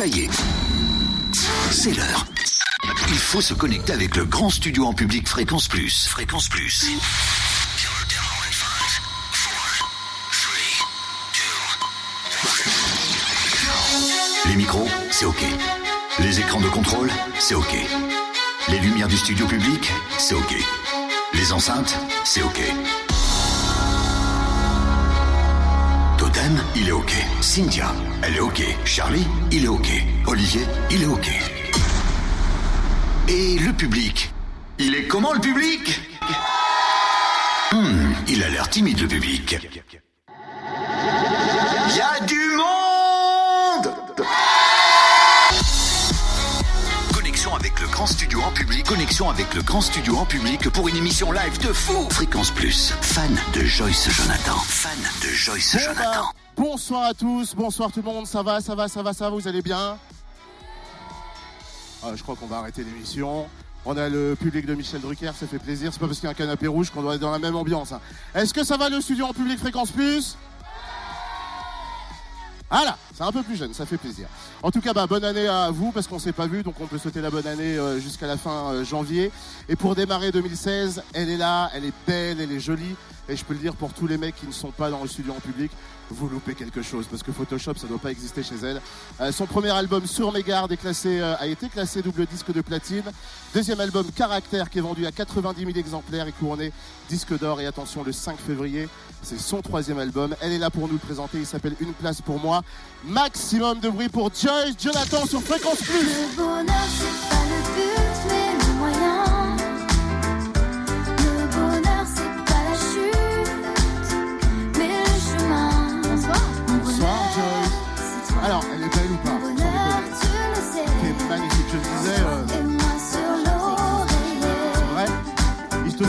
Ça y est, c'est l'heure. Il faut se connecter avec le grand studio en public Fréquence Plus. Fréquence Plus. Les micros, c'est OK. Les écrans de contrôle, c'est OK. Les lumières du studio public, c'est OK. Les enceintes, c'est OK. Il est OK. Cynthia, elle est OK. Charlie, il est OK. Olivier, il est OK. Et le public? Il est comment le public? Hmm, il a l'air timide le public. Il y a du grand studio en public. Connexion avec le grand studio en public pour une émission live de fou. Fréquence Plus, fan de Joyce Jonathan. Fan de Joyce Bon, bah, Jonathan. bonsoir à tous, bonsoir tout le monde, ça va, ça va, ça va, ça va, vous allez bien? Ah, Je crois qu'on va arrêter l'émission. On a le public de Michel Drucker, ça fait plaisir. C'est pas parce qu'il y a un canapé rouge qu'on doit être dans la même ambiance. hein. Est-ce que ça va le studio en public Fréquence Plus? Voilà, c'est un peu plus jeune, ça fait plaisir. En tout cas, bah, bonne année à vous, parce qu'on s'est pas vu, donc on peut souhaiter la bonne année euh, jusqu'à la fin euh, janvier. Et pour démarrer 2016, elle est là, elle est belle, elle est jolie. Et je peux le dire pour tous les mecs qui ne sont pas dans le studio en public, vous loupez quelque chose, parce que Photoshop, ça doit pas exister chez elle. Euh, son premier album Sur mes est classé, euh, a été classé double disque de platine. Deuxième album Caractère, qui est vendu à 90 000 exemplaires et couronné disque d'or. Et attention, le 5 février, c'est son troisième album. Elle est là pour nous le présenter. Il s'appelle Une place pour moi. Maximum de bruit pour Joyce Jonathan sur Fréquence Plus.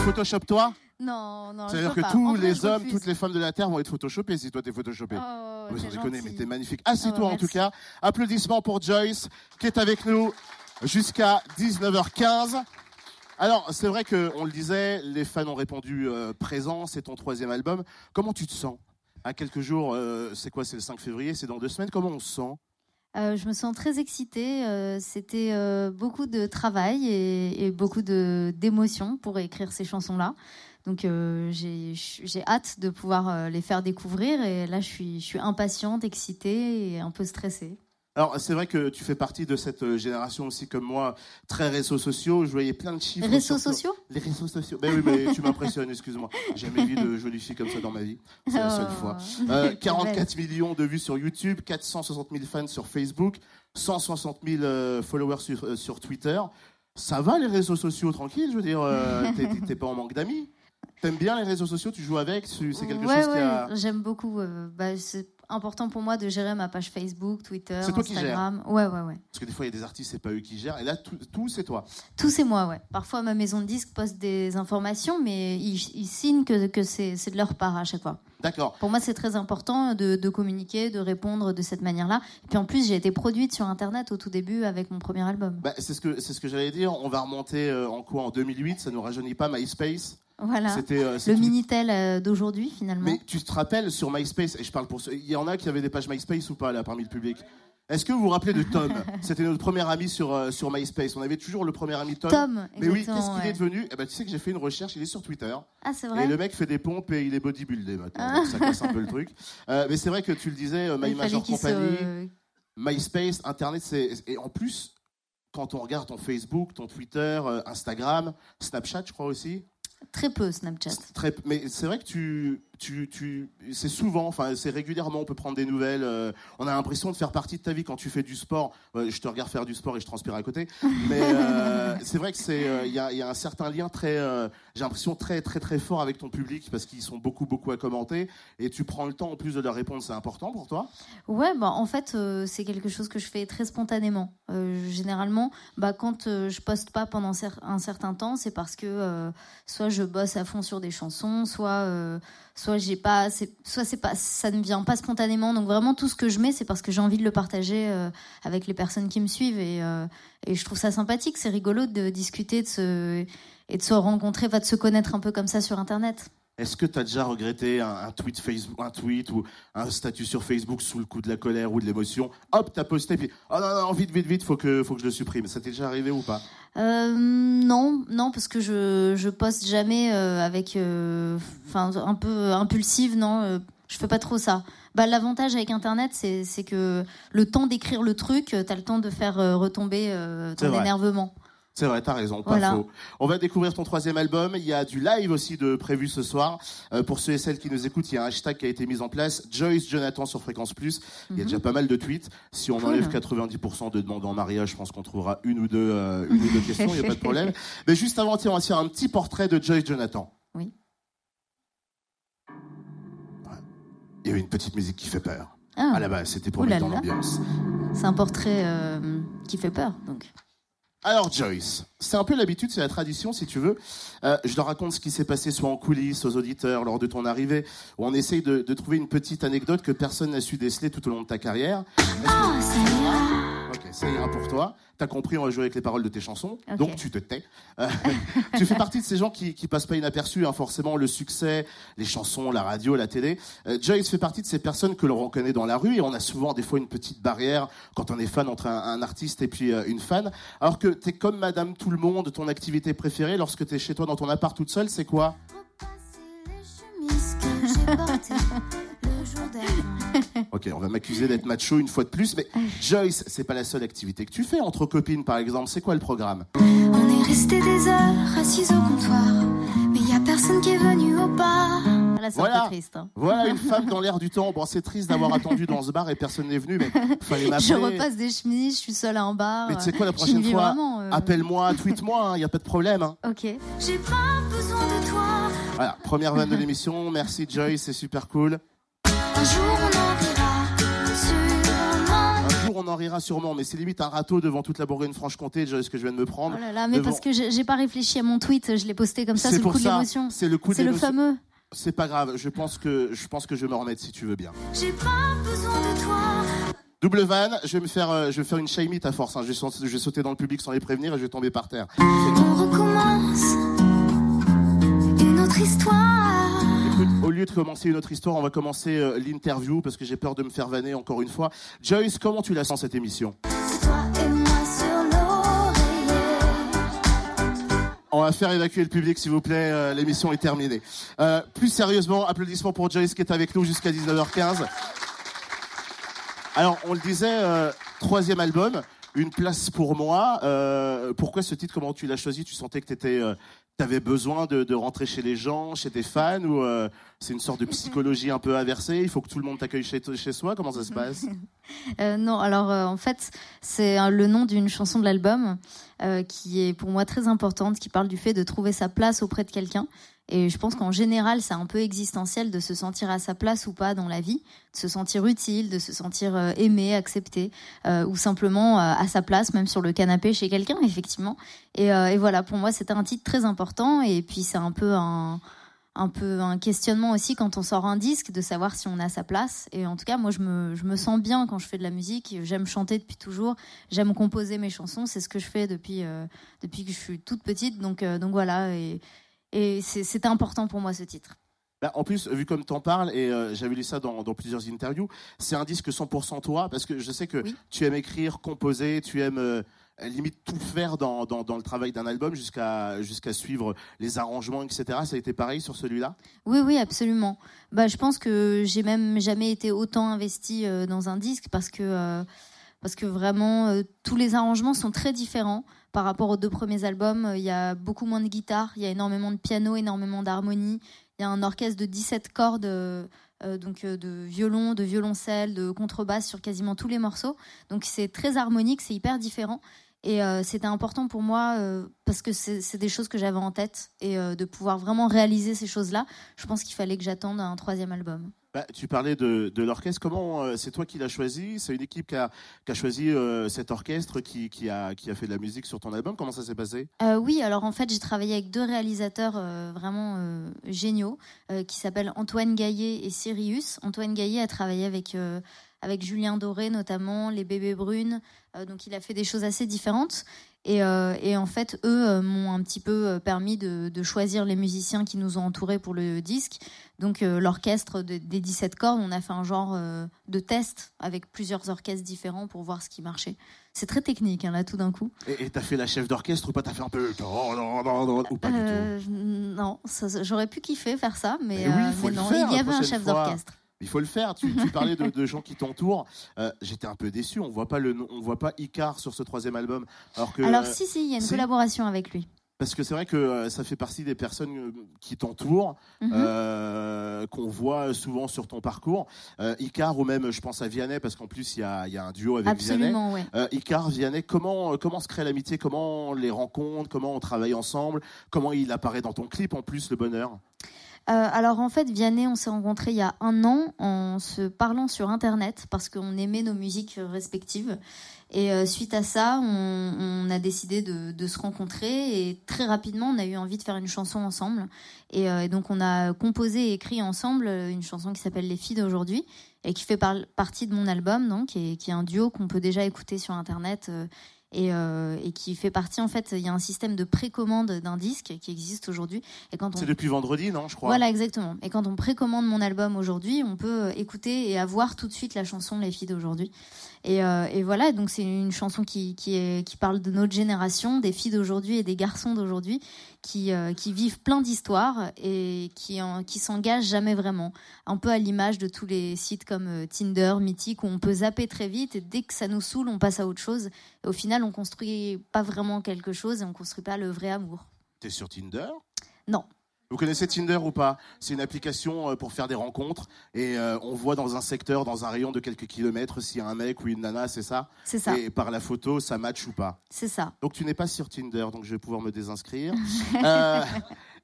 Photoshop toi Non, non, C'est-à-dire que pas. tous les hommes, toutes les femmes de la Terre vont être photoshopées si toi t'es photoshopé. Oh, sans t'es déconner, mais t'es magnifique. Assieds-toi Ah ouais, en tout merci. cas. Applaudissements pour Joyce qui est avec nous jusqu'à 19h15. Alors, c'est vrai qu'on le disait, les fans ont répondu euh, présent, c'est ton troisième album. Comment tu te sens? À quelques jours, euh, c'est quoi C'est le 5 février, c'est dans deux semaines? Comment on se sent? Euh, je me sens très excitée. euh, C'était euh, beaucoup de travail et, beaucoup d'émotions pour écrire ces chansons-là. Donc j'ai hâte de pouvoir les faire découvrir. Et là, je suis, je suis impatiente, excitée et un peu stressée. Alors, c'est vrai que tu fais partie de cette euh, génération aussi, comme moi, très réseaux sociaux. Je voyais plein de chiffres. Réseaux sur- sociaux? Les réseaux sociaux. Ben oui, mais tu m'impressionnes, excuse-moi. J'ai jamais vu de jolies filles comme ça dans ma vie. C'est la seule fois. T'es Euh, belle. 44 millions de vues sur YouTube, 460 000 fans sur Facebook, 160 000 euh, followers sur, sur Twitter. Ça va les réseaux sociaux, tranquille, je veux dire, euh, t'es- pas en manque d'amis. T'aimes bien les réseaux sociaux, tu joues avec, c'est quelque ouais, chose qui ouais, a... j'aime beaucoup. euh, bah, important pour moi de gérer ma page Facebook, Twitter, toi qui Instagram. Ouais, ouais, ouais. Parce que des fois, il y a des artistes, c'est pas eux qui gèrent, et là, tout, tout, c'est toi. Tout c'est moi, ouais. Parfois, ma maison de disques poste des informations, mais ils, ils signent que, que c'est de leur part à chaque fois. D'accord. Pour moi, c'est très important de, de communiquer, de répondre de cette manière-là. Et puis en plus, j'ai été produite sur Internet au tout début avec mon premier album. Bah, c'est ce que, ce que j'allais dire. On va remonter euh, en quoi? En 2008, ça nous rajeunit pas, MySpace? Voilà. C'était euh, Le Minitel euh, d'aujourd'hui, finalement. Mais tu te rappelles sur MySpace, et je parle pour ceux, il y en a qui avaient des pages MySpace ou pas là parmi le public Est-ce que vous vous rappelez de Tom C'était notre premier ami sur, euh, sur MySpace. On avait toujours le premier ami Tom. Tom, Mais oui, qu'est-ce qu'il ouais. est devenu? Eh ben, Tu sais que j'ai fait une recherche, il est sur Twitter. Ah, c'est Et vrai le mec fait des pompes et il est bodybuildé maintenant. Ah. donc ça casse un peu le truc. Mais c'est vrai que tu le disais, My Major qu'il se- Company, MySpace, Internet, c'est. Et en plus, quand on regarde ton Facebook, ton Twitter, Instagram, Snapchat, je crois aussi. Très peu Snapchat. Très, mais c'est vrai que tu, tu, tu, c'est souvent, enfin c'est régulièrement, on peut prendre des nouvelles. euh, on a l'impression de faire partie de ta vie quand tu fais du sport. Je te regarde faire du sport et je transpire à côté. Mais euh, c'est vrai que c'est, euh, il y, a, il y a un certain lien très, j'ai l'impression très très très fort avec ton public parce qu'ils sont beaucoup beaucoup à commenter et tu prends le temps en plus de leur répondre. C'est important pour toi? Ouais, bah, en fait, c'est quelque chose que je fais très spontanément. Généralement, bah, quand je poste pas pendant un certain temps, c'est parce que soit je bosse à fond sur des chansons, soit, soit j'ai pas, soit c'est pas, ça ne vient pas spontanément. Donc vraiment, tout ce que je mets, c'est parce que j'ai envie de le partager euh, avec les personnes qui me suivent et, euh, et je trouve ça sympathique. C'est rigolo de discuter de se et de se rencontrer, va de se connaître un peu comme ça sur Internet. Est-ce que tu as déjà regretté un, un tweet Facebook, un tweet ou un statut sur Facebook sous le coup de la colère ou de l'émotion? Hop, t'as posté, puis oh non, non, vite, vite, vite, faut que, faut que je le supprime. Ça t'est déjà arrivé ou pas? Euh, non, non, parce que je je poste jamais euh, avec, euh, enfin un peu impulsive, non. je fais pas trop ça. Bah l'avantage avec Internet, c'est que le temps d'écrire le truc, euh, t'as le temps de faire retomber ton énervement. C'est vrai, t'as raison, pas Voilà. faux. On va découvrir ton troisième album. Il y a du live aussi de prévu ce soir. Euh, pour ceux et celles qui nous écoutent, il y a un hashtag qui a été mis en place. Joyce Jonathan sur Fréquence Plus. Il y a déjà pas mal de tweets. Si on Mhm. Cool. enlève 90% de demandes en mariage, je pense qu'on trouvera une ou deux, euh, une ou deux questions. Il n'y a pas de problème. Mais juste avant, tiens, on va se faire un petit portrait de Joyce Jonathan. Oui. Il y avait une petite musique qui fait peur. Ah, À la base, c'était pour Ouh mettre dans l'ambiance. c'est un portrait euh, qui fait peur, donc. Alors Joyce, c'est un peu l'habitude, c'est la tradition si tu veux. Euh, je leur raconte ce qui s'est passé soit en coulisses aux auditeurs lors de ton arrivée, ou on essaye de, trouver une petite anecdote que personne n'a su déceler tout au long de ta carrière. Ira. Ok, ça ira pour toi. T'as compris, on va jouer avec les paroles de tes chansons, donc tu te tais. Euh, tu fais partie de ces gens qui, qui passent pas inaperçus, hein, forcément le succès, les chansons, la radio, la télé. Euh, Joyce fait partie de ces personnes que l'on reconnaît dans la rue et on a souvent des fois une petite barrière quand on est fan entre un, un artiste et puis euh, une fan. Alors que t'es comme Madame Tout le Monde, ton activité préférée lorsque t'es chez toi dans ton appart toute seule, c'est quoi? Repasser les chemises que j'ai portées le jour d'avant. Ok, on va m'accuser d'être macho une fois de plus, mais Joyce, c'est pas la seule activité que tu fais entre copines par exemple. C'est quoi le programme? On est resté des heures assis au comptoir, mais y a personne qui est venu au bar. Là, c'est Voilà. triste. hein. Voilà une femme dans l'air du temps. Bon, c'est triste d'avoir attendu dans ce bar et personne n'est venu, mais fallait m'appeler. Je repasse des chemises, je suis seule à un bar. Mais tu sais quoi, la prochaine fois, euh, appelle-moi, tweet-moi, il n'y a pas de problème. hein. Ok. J'ai pas besoin de toi. Voilà, première vanne de l'émission. Merci Joyce, c'est super cool. Un jour on en rira sûrement, mais c'est limite un râteau devant toute la Bourgogne-Franche-Comté, Joyce, que je viens de me prendre. Oh là là, mais Devant- parce que j'ai pas réfléchi à mon tweet, je l'ai posté comme ça, C'est le coup de l'émotion. c'est le coup de C'est le l'émotion. fameux. C'est pas grave, je pense que je pense que je vais me remettre si tu veux bien. J'ai pas besoin de toi. Double van, je vais me faire, euh, je vais faire une shaimite à force. hein. Je, vais, sauter- je vais sauter dans le public sans les prévenir et je vais tomber par terre. On recommence une autre histoire. Écoute, au lieu de commencer une autre histoire, on va commencer euh, l'interview parce que j'ai peur de me faire vanner encore une fois. Joyce, comment tu la sens cette émission? C'est toi et moi sur l'oreiller. On va faire évacuer le public, s'il vous plaît. euh, L'émission est terminée. Euh, plus sérieusement, applaudissements pour Joyce qui est avec nous jusqu'à 19h15. Alors, on le disait, euh, troisième album, une place pour moi. Euh, pourquoi ce titre? Comment tu l'as choisi? Tu sentais que tu avais besoin de, rentrer chez les gens, chez tes fans, ou euh, c'est une sorte de psychologie un peu inversée Il faut que tout le monde t'accueille chez, chez soi Comment ça se passe? Euh, non, alors euh, en fait, c'est le nom d'une chanson de l'album qui est pour moi très importante, qui parle du fait de trouver sa place auprès de quelqu'un. Et je pense qu'en général, c'est un peu existentiel de se sentir à sa place ou pas dans la vie, de se sentir utile, de se sentir euh, aimé, accepté, euh, ou simplement euh, à sa place, même sur le canapé chez quelqu'un, effectivement. Et, voilà, pour moi, c'était un titre très important. Et puis, c'est un peu un, un peu un questionnement aussi quand on sort un disque, de savoir si on a sa place. Et en tout cas, moi, je me, je me sens bien quand je fais de la musique. J'aime chanter depuis toujours. J'aime composer mes chansons. C'est ce que je fais depuis, depuis que je suis toute petite. Donc, donc voilà. Et c'est- c'était important pour moi ce titre. Bah, en plus, vu comme t'en parles, et euh, j'avais lu ça dans, dans plusieurs interviews, c'est un disque 100% toi, parce que je sais que Oui. tu aimes écrire, composer, tu aimes euh, limite tout faire dans, dans, dans le travail d'un album jusqu'à jusqu'à suivre les arrangements, etc. Ça a été pareil sur celui-là? Oui, oui, absolument. Bah, je pense que j'ai même jamais été autant investie euh, dans un disque parce que, parce que vraiment, tous les arrangements sont très différents par rapport aux deux premiers albums. Euh, Il y a beaucoup moins de guitare, il y a énormément de piano, énormément d'harmonie. Il y a un orchestre de 17 cordes, euh, euh, donc de violon, de violoncelle, de contrebasse sur quasiment tous les morceaux. Donc c'est très harmonique, c'est hyper différent. Et c'était important pour moi parce que c'est des choses que j'avais en tête et de pouvoir vraiment réaliser ces choses-là, je pense qu'il fallait que j'attende un troisième album. Bah, Tu parlais de, de l'orchestre. Comment euh, c'est toi qui l'as choisi? C'est une équipe qui a, choisi euh, cet orchestre qui, qui, a, qui a fait de la musique sur ton album Comment ça s'est passé? Euh, oui, alors en fait, j'ai travaillé avec deux réalisateurs vraiment géniaux qui s'appellent Antoine Gaillet et Sirius. Antoine Gaillet a travaillé avec, avec Julien Doré notamment, les Bébés Brunes. Donc il a fait des choses assez différentes. Et, euh, et en fait, eux euh, m'ont un petit peu euh, permis de, de choisir les musiciens qui nous ont entourés pour le disque. Donc euh, l'orchestre de- des 17 cordes, on a fait un genre de test avec plusieurs orchestres différents pour voir ce qui marchait. C'est très technique hein, là tout d'un coup. Et t'as fait la chef d'orchestre ou pas? T'as fait un peu. Ou pas du tout? non, j'aurais pu kiffer faire ça, mais, Mais oui, non, il y avait un chef d'orchestre. Il faut le faire. Tu, tu parlais de, de gens qui t'entourent. Euh, J'étais un peu déçu. On voit pas le, on voit pas Icar sur ce troisième album. Alors que, Alors euh, si, si, il y a une si. collaboration avec lui. parce que c'est vrai que euh, ça fait partie des personnes euh, qui t'entourent, Mhm. euh, qu'on voit souvent sur ton parcours. Euh, Icar ou même, je pense à Vianney, parce qu'en plus il y a, il y a un duo avec Vianney. Absolument, ouais. Euh, Icar, Vianney, comment, comment se crée l'amitié? Comment on les rencontre? Comment on travaille ensemble? Comment il apparaît dans ton clip en plus, le bonheur? Euh, alors en fait, Vianney, on s'est rencontrés il y a un an en se parlant sur Internet parce qu'on aimait nos musiques respectives. Et euh, suite à ça, on, a décidé de, se rencontrer et très rapidement, on a eu envie de faire une chanson ensemble. Et, euh, donc on a composé et écrit ensemble une chanson qui s'appelle Les filles d'aujourd'hui et qui fait par- partie de mon album, donc, et qui est un duo qu'on peut déjà écouter sur Internet. Et, euh, et qui fait partie en fait, il y a un système de précommande d'un disque qui existe aujourd'hui. Et quand on C'est depuis vendredi, non Je crois. voilà, exactement. Et quand on précommande mon album aujourd'hui, on peut euh, écouter et avoir tout de suite la chanson Les filles d'aujourd'hui. Et, euh, et voilà, donc c'est une chanson qui, qui, est, qui parle de notre génération, des filles d'aujourd'hui et des garçons d'aujourd'hui, qui, euh, qui vivent plein d'histoires et qui, en- qui s'engagent jamais vraiment. Un peu à l'image de tous les sites comme euh, Tinder, Mythique, où on peut zapper très vite et dès que ça nous saoule, on passe à autre chose. Et au final, on construit pas vraiment quelque chose et on construit pas le vrai amour. T'es sur Tinder? Non. Vous connaissez Tinder ou pas? C'est une application euh, pour faire des rencontres et euh, on voit dans un secteur, dans un rayon de quelques kilomètres, s'il y a un mec ou une nana, c'est ça? C'est ça, Et par la photo, ça match ou pas? C'est ça. Donc tu n'es pas sur Tinder, donc je vais pouvoir me désinscrire. euh,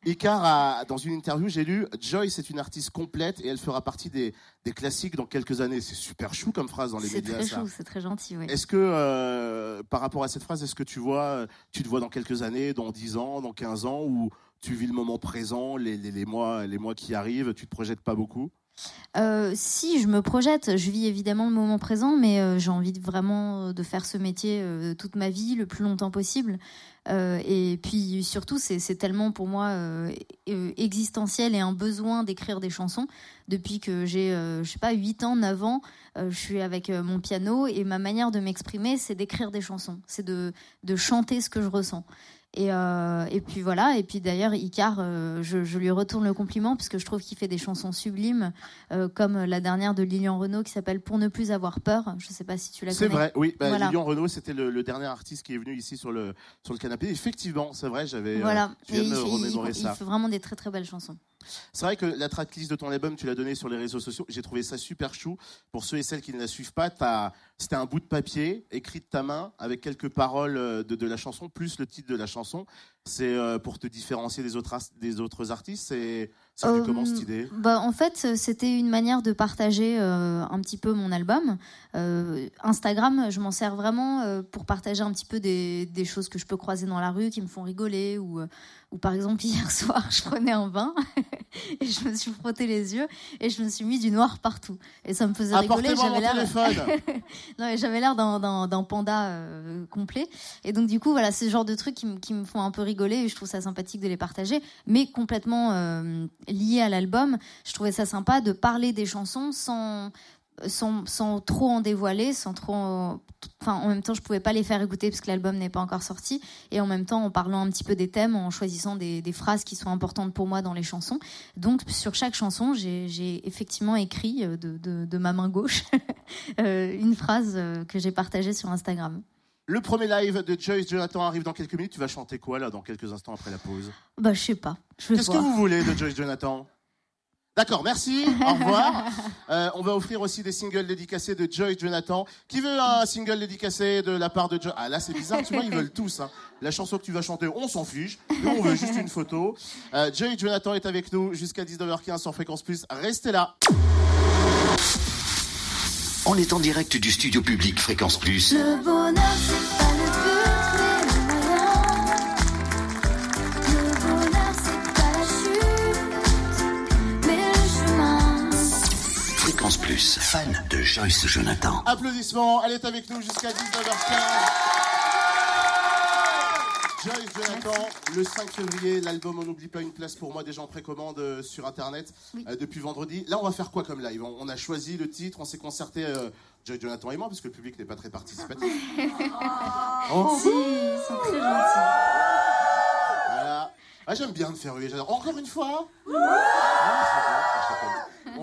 Icar, a- dans une interview, j'ai lu Joyce est une artiste complète et elle fera partie des, des classiques dans quelques années. C'est super chou comme phrase dans les C'est médias. très ça. chou, c'est très gentil, oui. Est-ce que, euh, par rapport à cette phrase, est-ce que tu vois, tu te vois dans quelques années, dans 10 ans, dans 15 ans, ou tu vis le moment présent, les, mois, les mois qui arrivent, tu te projettes pas beaucoup? Euh, si je me projette, je vis évidemment le moment présent, mais euh, j'ai envie vraiment de faire ce métier euh, toute ma vie, le plus longtemps possible. Euh, et puis surtout, c'est tellement pour moi euh, euh, existentiel et un besoin d'écrire des chansons. Depuis que j'ai, euh, je sais pas, 8 ans, 9 ans, euh, je suis avec euh, mon piano et ma manière de m'exprimer, c'est d'écrire des chansons, c'est de chanter ce que je ressens. Et, euh, et puis voilà, et puis d'ailleurs, Icar, euh, je, je lui retourne le compliment parce que je trouve qu'il fait des chansons sublimes, euh, comme la dernière de Lilian Renault qui s'appelle Pour ne plus avoir peur. Je sais pas si tu la C'est connais. vrai, oui. Bah, Voilà. Lilian Renault, c'était le, le dernier artiste qui est venu ici sur le, sur le canapé. Effectivement, c'est vrai, j'avais. Voilà, et il, il- il ça. fait vraiment des très très belles chansons. C'est vrai que la tracklist de ton album, tu l'as donnée sur les réseaux sociaux. J'ai trouvé ça super chou. Pour ceux et celles qui ne la suivent pas, c'était un bout de papier écrit de ta main avec quelques paroles euh, de, de la chanson, plus le titre de la chanson. C'est euh, pour te différencier des autres, des autres artistes. C'est Euh, comment cette idée? Bah, en fait, c'était une manière de partager euh, un petit peu mon album. Euh, Instagram, je m'en sers vraiment euh, pour partager un petit peu des, des choses que je peux croiser dans la rue qui me font rigoler. Ou, euh, ou par exemple, hier soir, je prenais un bain et je me suis frotté les yeux et je me suis mis du noir partout. Et ça me faisait rigoler. Apportez-moi mon J'avais l'air j'avais l'air d'un- panda euh, complet. Et donc, du coup, voilà, c'est ce genre de trucs qui, qui me font un peu rigoler et je trouve ça sympathique de les partager, mais complètement euh, lié à l'album. Je trouvais ça sympa de parler des chansons sans. Sans, trop en dévoiler, sans trop. Enfin, en même temps, je pouvais pas les faire écouter parce que l'album n'est pas encore sorti. Et en même temps, en parlant un petit peu des thèmes, en choisissant des, phrases qui sont importantes pour moi dans les chansons. Donc, sur chaque chanson, j'ai effectivement écrit euh, de, ma main gauche euh, une phrase que j'ai partagée sur Instagram. Le premier live de Joyce Jonathan arrive dans quelques minutes. Tu vas chanter quoi là dans quelques instants après la pause? Bah, je sais pas. Qu'est-ce que vous voulez de Joyce Jonathan? D'accord, merci, au revoir. Euh, on va offrir aussi des singles dédicacés de Joyce Jonathan. Qui veut un single dédicacé de la part de Joyce Ah là c'est bizarre, tu vois, ils veulent tous. hein. La chanson que tu vas chanter, on s'en fiche. Nous, on veut juste une photo. Euh, Joyce Jonathan est avec nous jusqu'à 19h15 sur Fréquence Plus. Restez là. On est en direct du studio public Fréquence Plus. Le bonheur, France Plus, fan de Joyce Jonathan. Applaudissements, elle est avec nous jusqu'à 19h15. Joyce Jonathan, le 5 février, l'album On n'oublie pas une place pour moi, des gens précommandent euh, sur internet Oui. euh, depuis vendredi. Là, on va faire quoi comme live? On, on a choisi le titre, on s'est concerté, euh, Joyce Jonathan et moi, parce que le public n'est pas très participatif. Oh, Si, ils sont très gentils. voilà. Ah, J'aime bien me faire huer, j'adore. Encore une fois? Ah,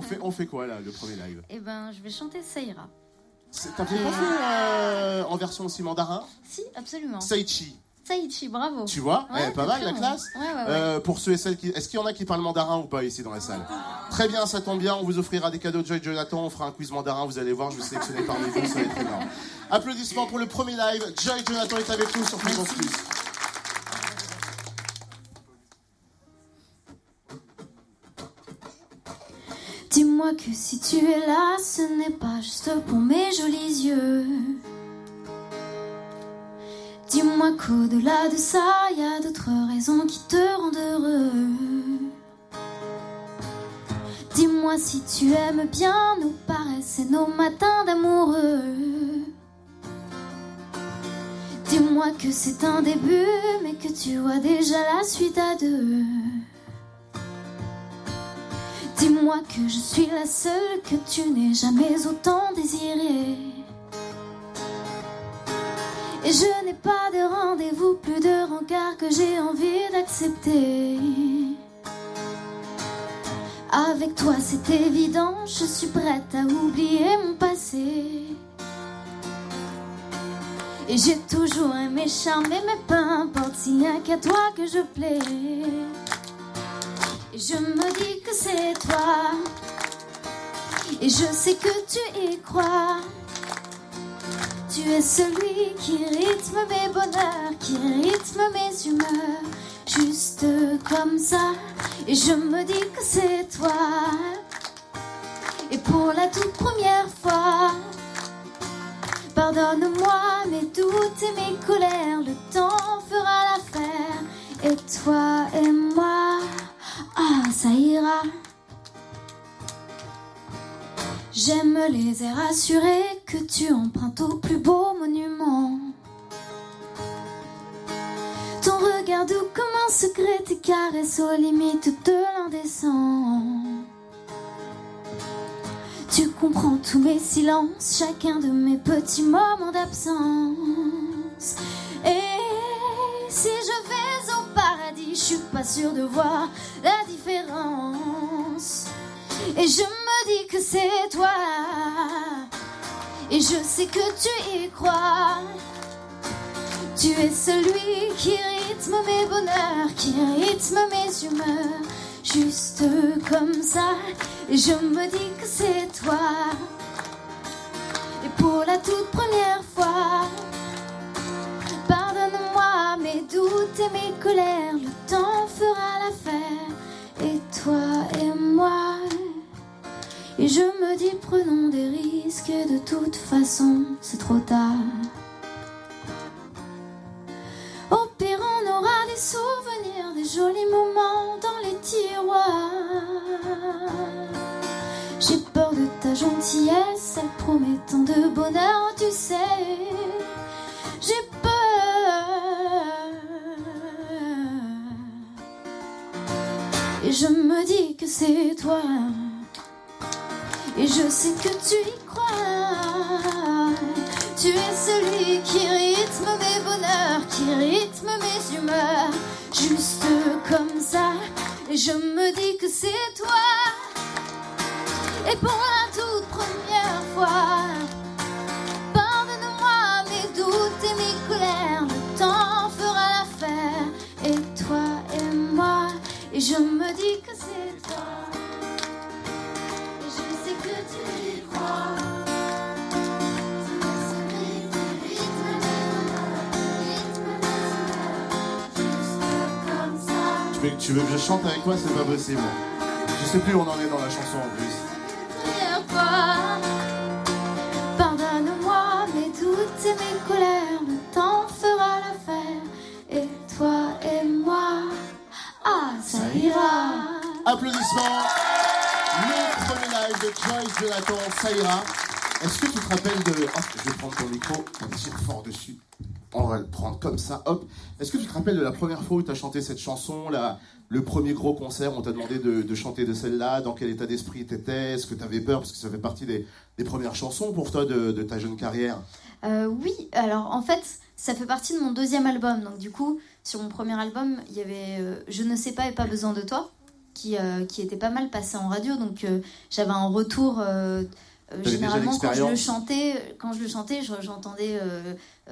fait, on fait quoi là, le premier live? Eh ben, je vais chanter. C'est- T'as fait pas fait euh, en version aussi mandarin? Si, absolument. Saichi. Saichi, bravo. Tu vois? Ouais, Eh, Pas mal la bon. classe Ouais. Euh, Pour ceux et celles qui. Est-ce qu'il y en a qui parlent mandarin ou pas ici dans la salle? Très bien, ça tombe bien. On vous offrira des cadeaux de Joy Jonathan. On fera un quiz mandarin. Vous allez voir, je vais sélectionner parmi vous. Ça va être énorme. Applaudissements pour le premier live. Joy Jonathan est avec nous sur Fréquence Plus. Dis-moi que si tu es là, ce n'est pas juste pour mes jolis yeux. Dis-moi qu'au-delà de ça, y a d'autres raisons qui te rendent heureux. Dis-moi si tu aimes bien nos paresses et nos matins d'amoureux. Dis-moi que c'est un début, mais que tu vois déjà la suite à deux. Dis-moi que je suis la seule que tu n'aies jamais autant désirée. Et je n'ai pas de rendez-vous, plus de rencard que j'ai envie d'accepter. Avec toi, c'est évident, je suis prête à oublier mon passé. Et j'ai toujours aimé charmer, mais peu importe s'il n'y a qu'à toi que je plais. Et je me dis que c'est toi. Et je sais que tu y crois. Tu es celui qui rythme mes bonheurs, qui rythme mes humeurs, juste comme ça. Et je me dis que c'est toi. Et pour la toute première fois, pardonne-moi mes doutes et mes colères, le temps fera l'affaire. Et toi et moi, ça ira. J'aime les airs assurés que tu empruntes au plus beau monument. Ton regard doux comme un secret, tes caresses aux limites de l'indécent. Tu comprends tous mes silences, chacun de mes petits moments d'absence. Et si je je suis pas sûre de voir la différence. Et je me dis que c'est toi. Et je sais que tu y crois. Tu es celui qui rythme mes bonheurs, qui rythme mes humeurs, juste comme ça. Et je me dis que c'est toi. Et pour la toute première fois, mes doutes et mes colères, le temps fera l'affaire. Et toi et moi, et je me dis prenons des risques, de toute façon c'est trop tard. Au pire, on aura des souvenirs, des jolis moments dans les tiroirs. J'ai peur de ta gentillesse, elle promet tant de bonheur, tu sais. Et je me dis que c'est toi. Et je sais que tu y crois. Tu es celui qui rythme mes bonheurs, qui rythme mes humeurs, juste comme ça. Et je me dis que c'est toi. Et pour la toute première fois, je me dis que c'est toi. Et je sais que tu y crois. Tu veux, tu veux que je chante avec toi C'est pas possible. Je sais plus où on en est dans la chanson en plus. Applaudissements. Le premier live de Joyce Jonathan, ça ira. Est-ce que tu te rappelles de. Hop, je vais prendre ton micro, on va tirer fort dessus. On va le prendre comme ça, hop. Est-ce que tu te rappelles de la première fois où tu as chanté cette chanson, la, le premier gros concert, on t'a demandé de, de chanter de celle-là, dans quel état d'esprit t'étais, est-ce que tu avais peur, parce que ça fait partie des, des premières chansons pour toi de, de ta jeune carrière? Euh, oui, alors en fait, ça fait partie de mon deuxième album. Donc du coup, sur mon premier album, il y avait euh, Je ne sais pas et pas besoin de toi, qui, euh, qui était pas mal passé en radio. Donc euh, j'avais un retour. généralement, quand je le chantais, quand je le chantais, je- j'entendais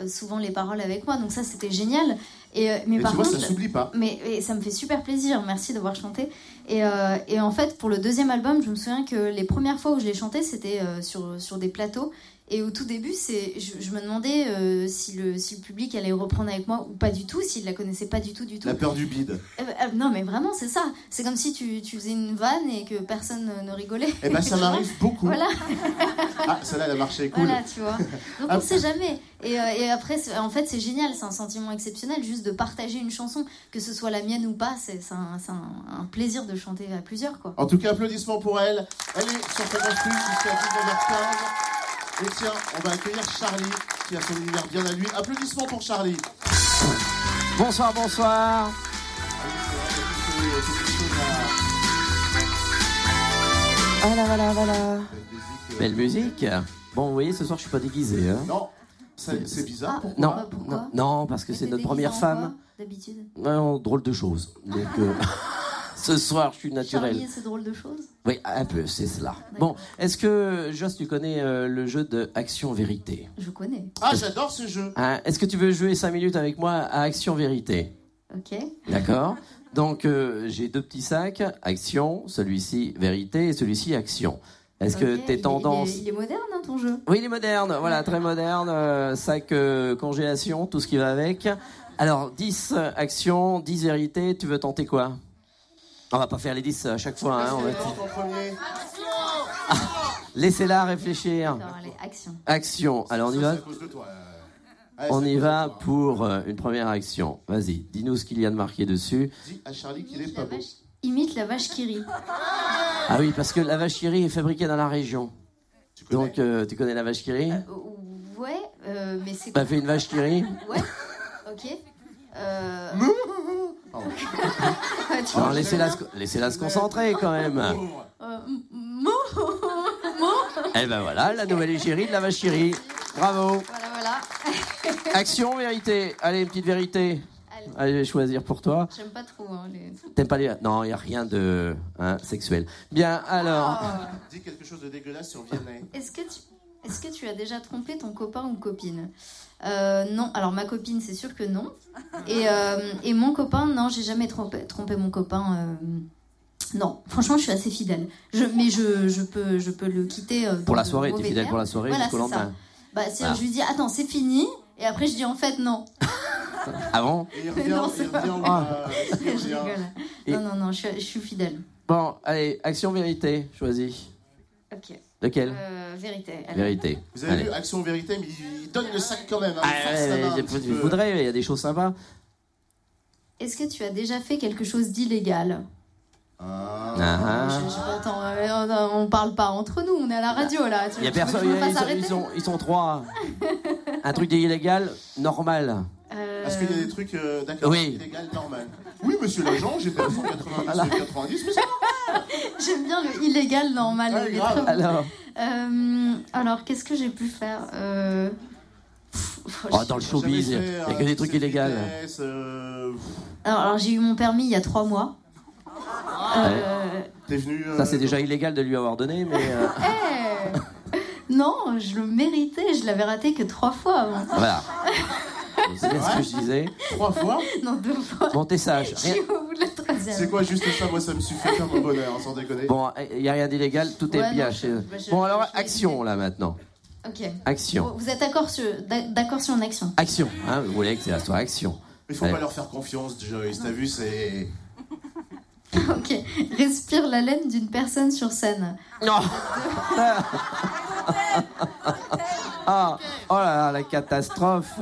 souvent les paroles avec moi. Donc ça, c'était génial. Et euh, mais par tu vois, contre, ça s'oublie pas. mais ça me fait super plaisir, merci d'avoir chanté. Et, euh, et en fait, pour le deuxième album, je me souviens que les premières fois où je l'ai chanté, c'était euh, sur, sur des plateaux. Et au tout début, c'est, je, je me demandais euh, si, le, si le public allait reprendre avec moi ou pas du tout, s'il la connaissait pas du tout, du tout. La peur du bide. Euh, non, mais vraiment, c'est ça. C'est comme si tu, tu faisais une vanne et que personne ne, rigolait. Eh ben, ça m'arrive beaucoup. Voilà, Ah, celle-là, elle a marché, cool. voilà, tu vois. Donc Ah. on sait jamais. Et, et après, en fait, c'est génial, c'est un sentiment exceptionnel, juste de partager une chanson, que ce soit la mienne ou pas, c'est c'est un, c'est un- un plaisir de chanter à plusieurs, quoi. En tout cas, applaudissements pour elle. Elle est sur Fréquence Plus jusqu'à 19h15. Et tiens, on va accueillir Charlie, qui a son univers bien à lui. Applaudissements pour Charlie. Bonsoir, bonsoir. Voilà, voilà, voilà. Belle musique. Bon, vous voyez, ce soir, je suis pas déguisé. Hein. Non, c'est bizarre. Ah, Pourquoi Non, pourquoi non, non, parce que c'est notre première femme. D'habitude. Non, drôle de chose. Donc, euh, ce soir, je suis naturel. C'est drôle de choses. Oui, un peu, c'est cela. D'accord. Bon, est-ce que, Joss, tu connais euh, le jeu de Action-Vérité Je connais. Ah, j'adore ce jeu. Hein, Est-ce que tu veux jouer 5 minutes avec moi à Action-Vérité Ok. D'accord Donc, euh, j'ai deux petits sacs, Action, celui-ci Vérité et celui-ci Action. Est-ce que tes tendances... Il est, il est moderne, hein, ton jeu. Oui, il est moderne, voilà, très moderne, euh, sac euh, congélation, tout ce qui va avec. Alors, 10 euh, actions, 10 vérités, tu veux tenter quoi? On va pas faire les 10 à chaque fois, hein, on va- premier Laissez-la réfléchir. D'accord, allez, action. Action, alors on y va c'est à cause de toi. Ouais, On y va toi. pour une première action. Vas-y, dis-nous ce qu'il y a de marqué dessus. Dis à Charlie qu'il est pas beau. vache, imite la vache qui rit. Ah oui, parce que la vache qui rit est fabriquée dans la région. Tu Donc, euh, tu connais la vache qui rit? Euh, ouais, euh, mais c'est Bah, fais une vache qui rit. Ouais, ok. Euh... Pardon. Ouais, tu Non, vois, laissez-la se, laissez-la se concentrer quand même. Pauvre. euh, mou, mou. Eh ben voilà, la nouvelle égérie de la vache qui rit. Bravo. Voilà, voilà. Action, vérité. Allez, une petite vérité. Allez. Allez, je vais choisir pour toi. J'aime pas trop. Hein, les... T'aimes pas les... Non, il n'y a rien de hein, sexuel. Bien, alors... Ah. Dis quelque chose de dégueulasse sur Vianney. Est-ce que tu est-ce que tu as déjà trompé ton copain ou copine? Euh, Non. Alors ma copine, c'est sûr que non. Et, euh, et mon copain, non, j'ai jamais trompé, trompé mon copain. euh, Non, franchement, je suis assez fidèle. Je, mais je, je peux je peux le quitter euh, Pour la soirée, t'es fidèle pour la soirée Voilà, jusqu'au c'est ça. lendemain. Bah, Voilà. je lui dis attends, c'est fini. Et après, je dis en fait non. Avant Et il revient, Non, il c'est pas revient, vrai. euh, il je revient. Non, non, non, je suis, je suis fidèle. Bon, allez, action, vérité. Choisis. Ok. Lequel Euh, vérité. Allez. Vérité. Vous avez Allez. vu Action Vérité, mais il donne le sac quand même. hein, Ah, il voudrais, il y a des choses sympas. Est-ce que tu as déjà fait quelque chose d'illégal Ah. Ah. Je- je- attends, euh, on, parle pas entre nous, on est à la radio là. Tu, Il y a personne, je ils, sont, ils sont, ils sont trois. Un truc illégal, normal. Euh, Est-ce qu'il y a des trucs, euh, d'accord, Oui. illégal, normal Oui, monsieur l'agent, j'ai fait 190 90, mais ça J'aime bien le illégal normal. Grave. Alors, Euh, alors, qu'est-ce que j'ai pu faire Euh, pff, oh, dans le showbiz, il n'y a que des trucs illégaux. euh, Alors, alors, j'ai eu mon permis il y a trois mois. Euh, T'es venu. euh, Ça, c'est déjà illégal de lui avoir donné, mais. euh, eh, non, je le méritais, je l'avais raté que trois fois avant. voilà. C'est bien ce que je disais. Trois fois Non, deux fois. Bon, t'es sage. Je Rien- suis au bout de la C'est quoi juste ça Moi, ça me suffit mon bonheur, sans déconner. Bon, il n'y a rien d'illégal, tout est Ouais, bien non, chez eux. bah, je- Bon, alors, action, là, maintenant. Ok. Action. Vous êtes d'accord sur, d'ac- d'accord sur une action? Action. Hein, vous voulez que ça soit action. Mais faut Ouais. pas leur faire confiance, Joyce. T'as vu, c'est. Ok. Respire la laine d'une personne sur scène. Non ah, Oh là là, la catastrophe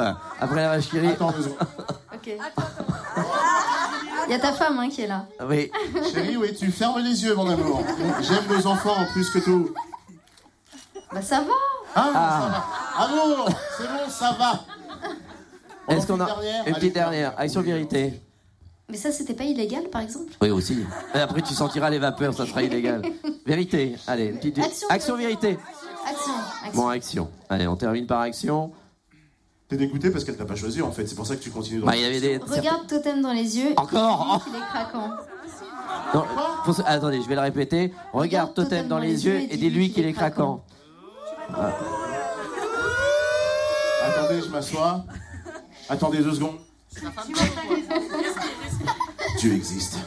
Après la vache qui rit. Attends. Ok. Il y a ta femme hein, qui est là. Oui. Chérie, oui, tu fermes les yeux, mon amour. J'aime nos enfants en plus que tout. Bah ça va. Ah, ça va. Ah bon, c'est bon, ça va. On Est-ce en qu'on a une dernière une Allez, petite dernière Action vérité. Mais ça, c'était pas illégal, par exemple? Oui, aussi. Et après, tu sentiras les vapeurs, ça sera illégal. Vérité. Allez, une petite. Action, vérité. Action. action. Bon, action. Allez, on termine par action. T'es dégoûté parce qu'elle t'a pas choisi en fait, c'est pour ça que tu continues. dans- Bah, il y avait des. Regarde Totem dans les yeux. Encore Il est craquant. Non, faut se- Attendez, je vais le répéter. Regarde Totem dans les yeux et dis-lui qu'il est craquant. Attendez, je m'assois. Attendez deux secondes. Dieu existe.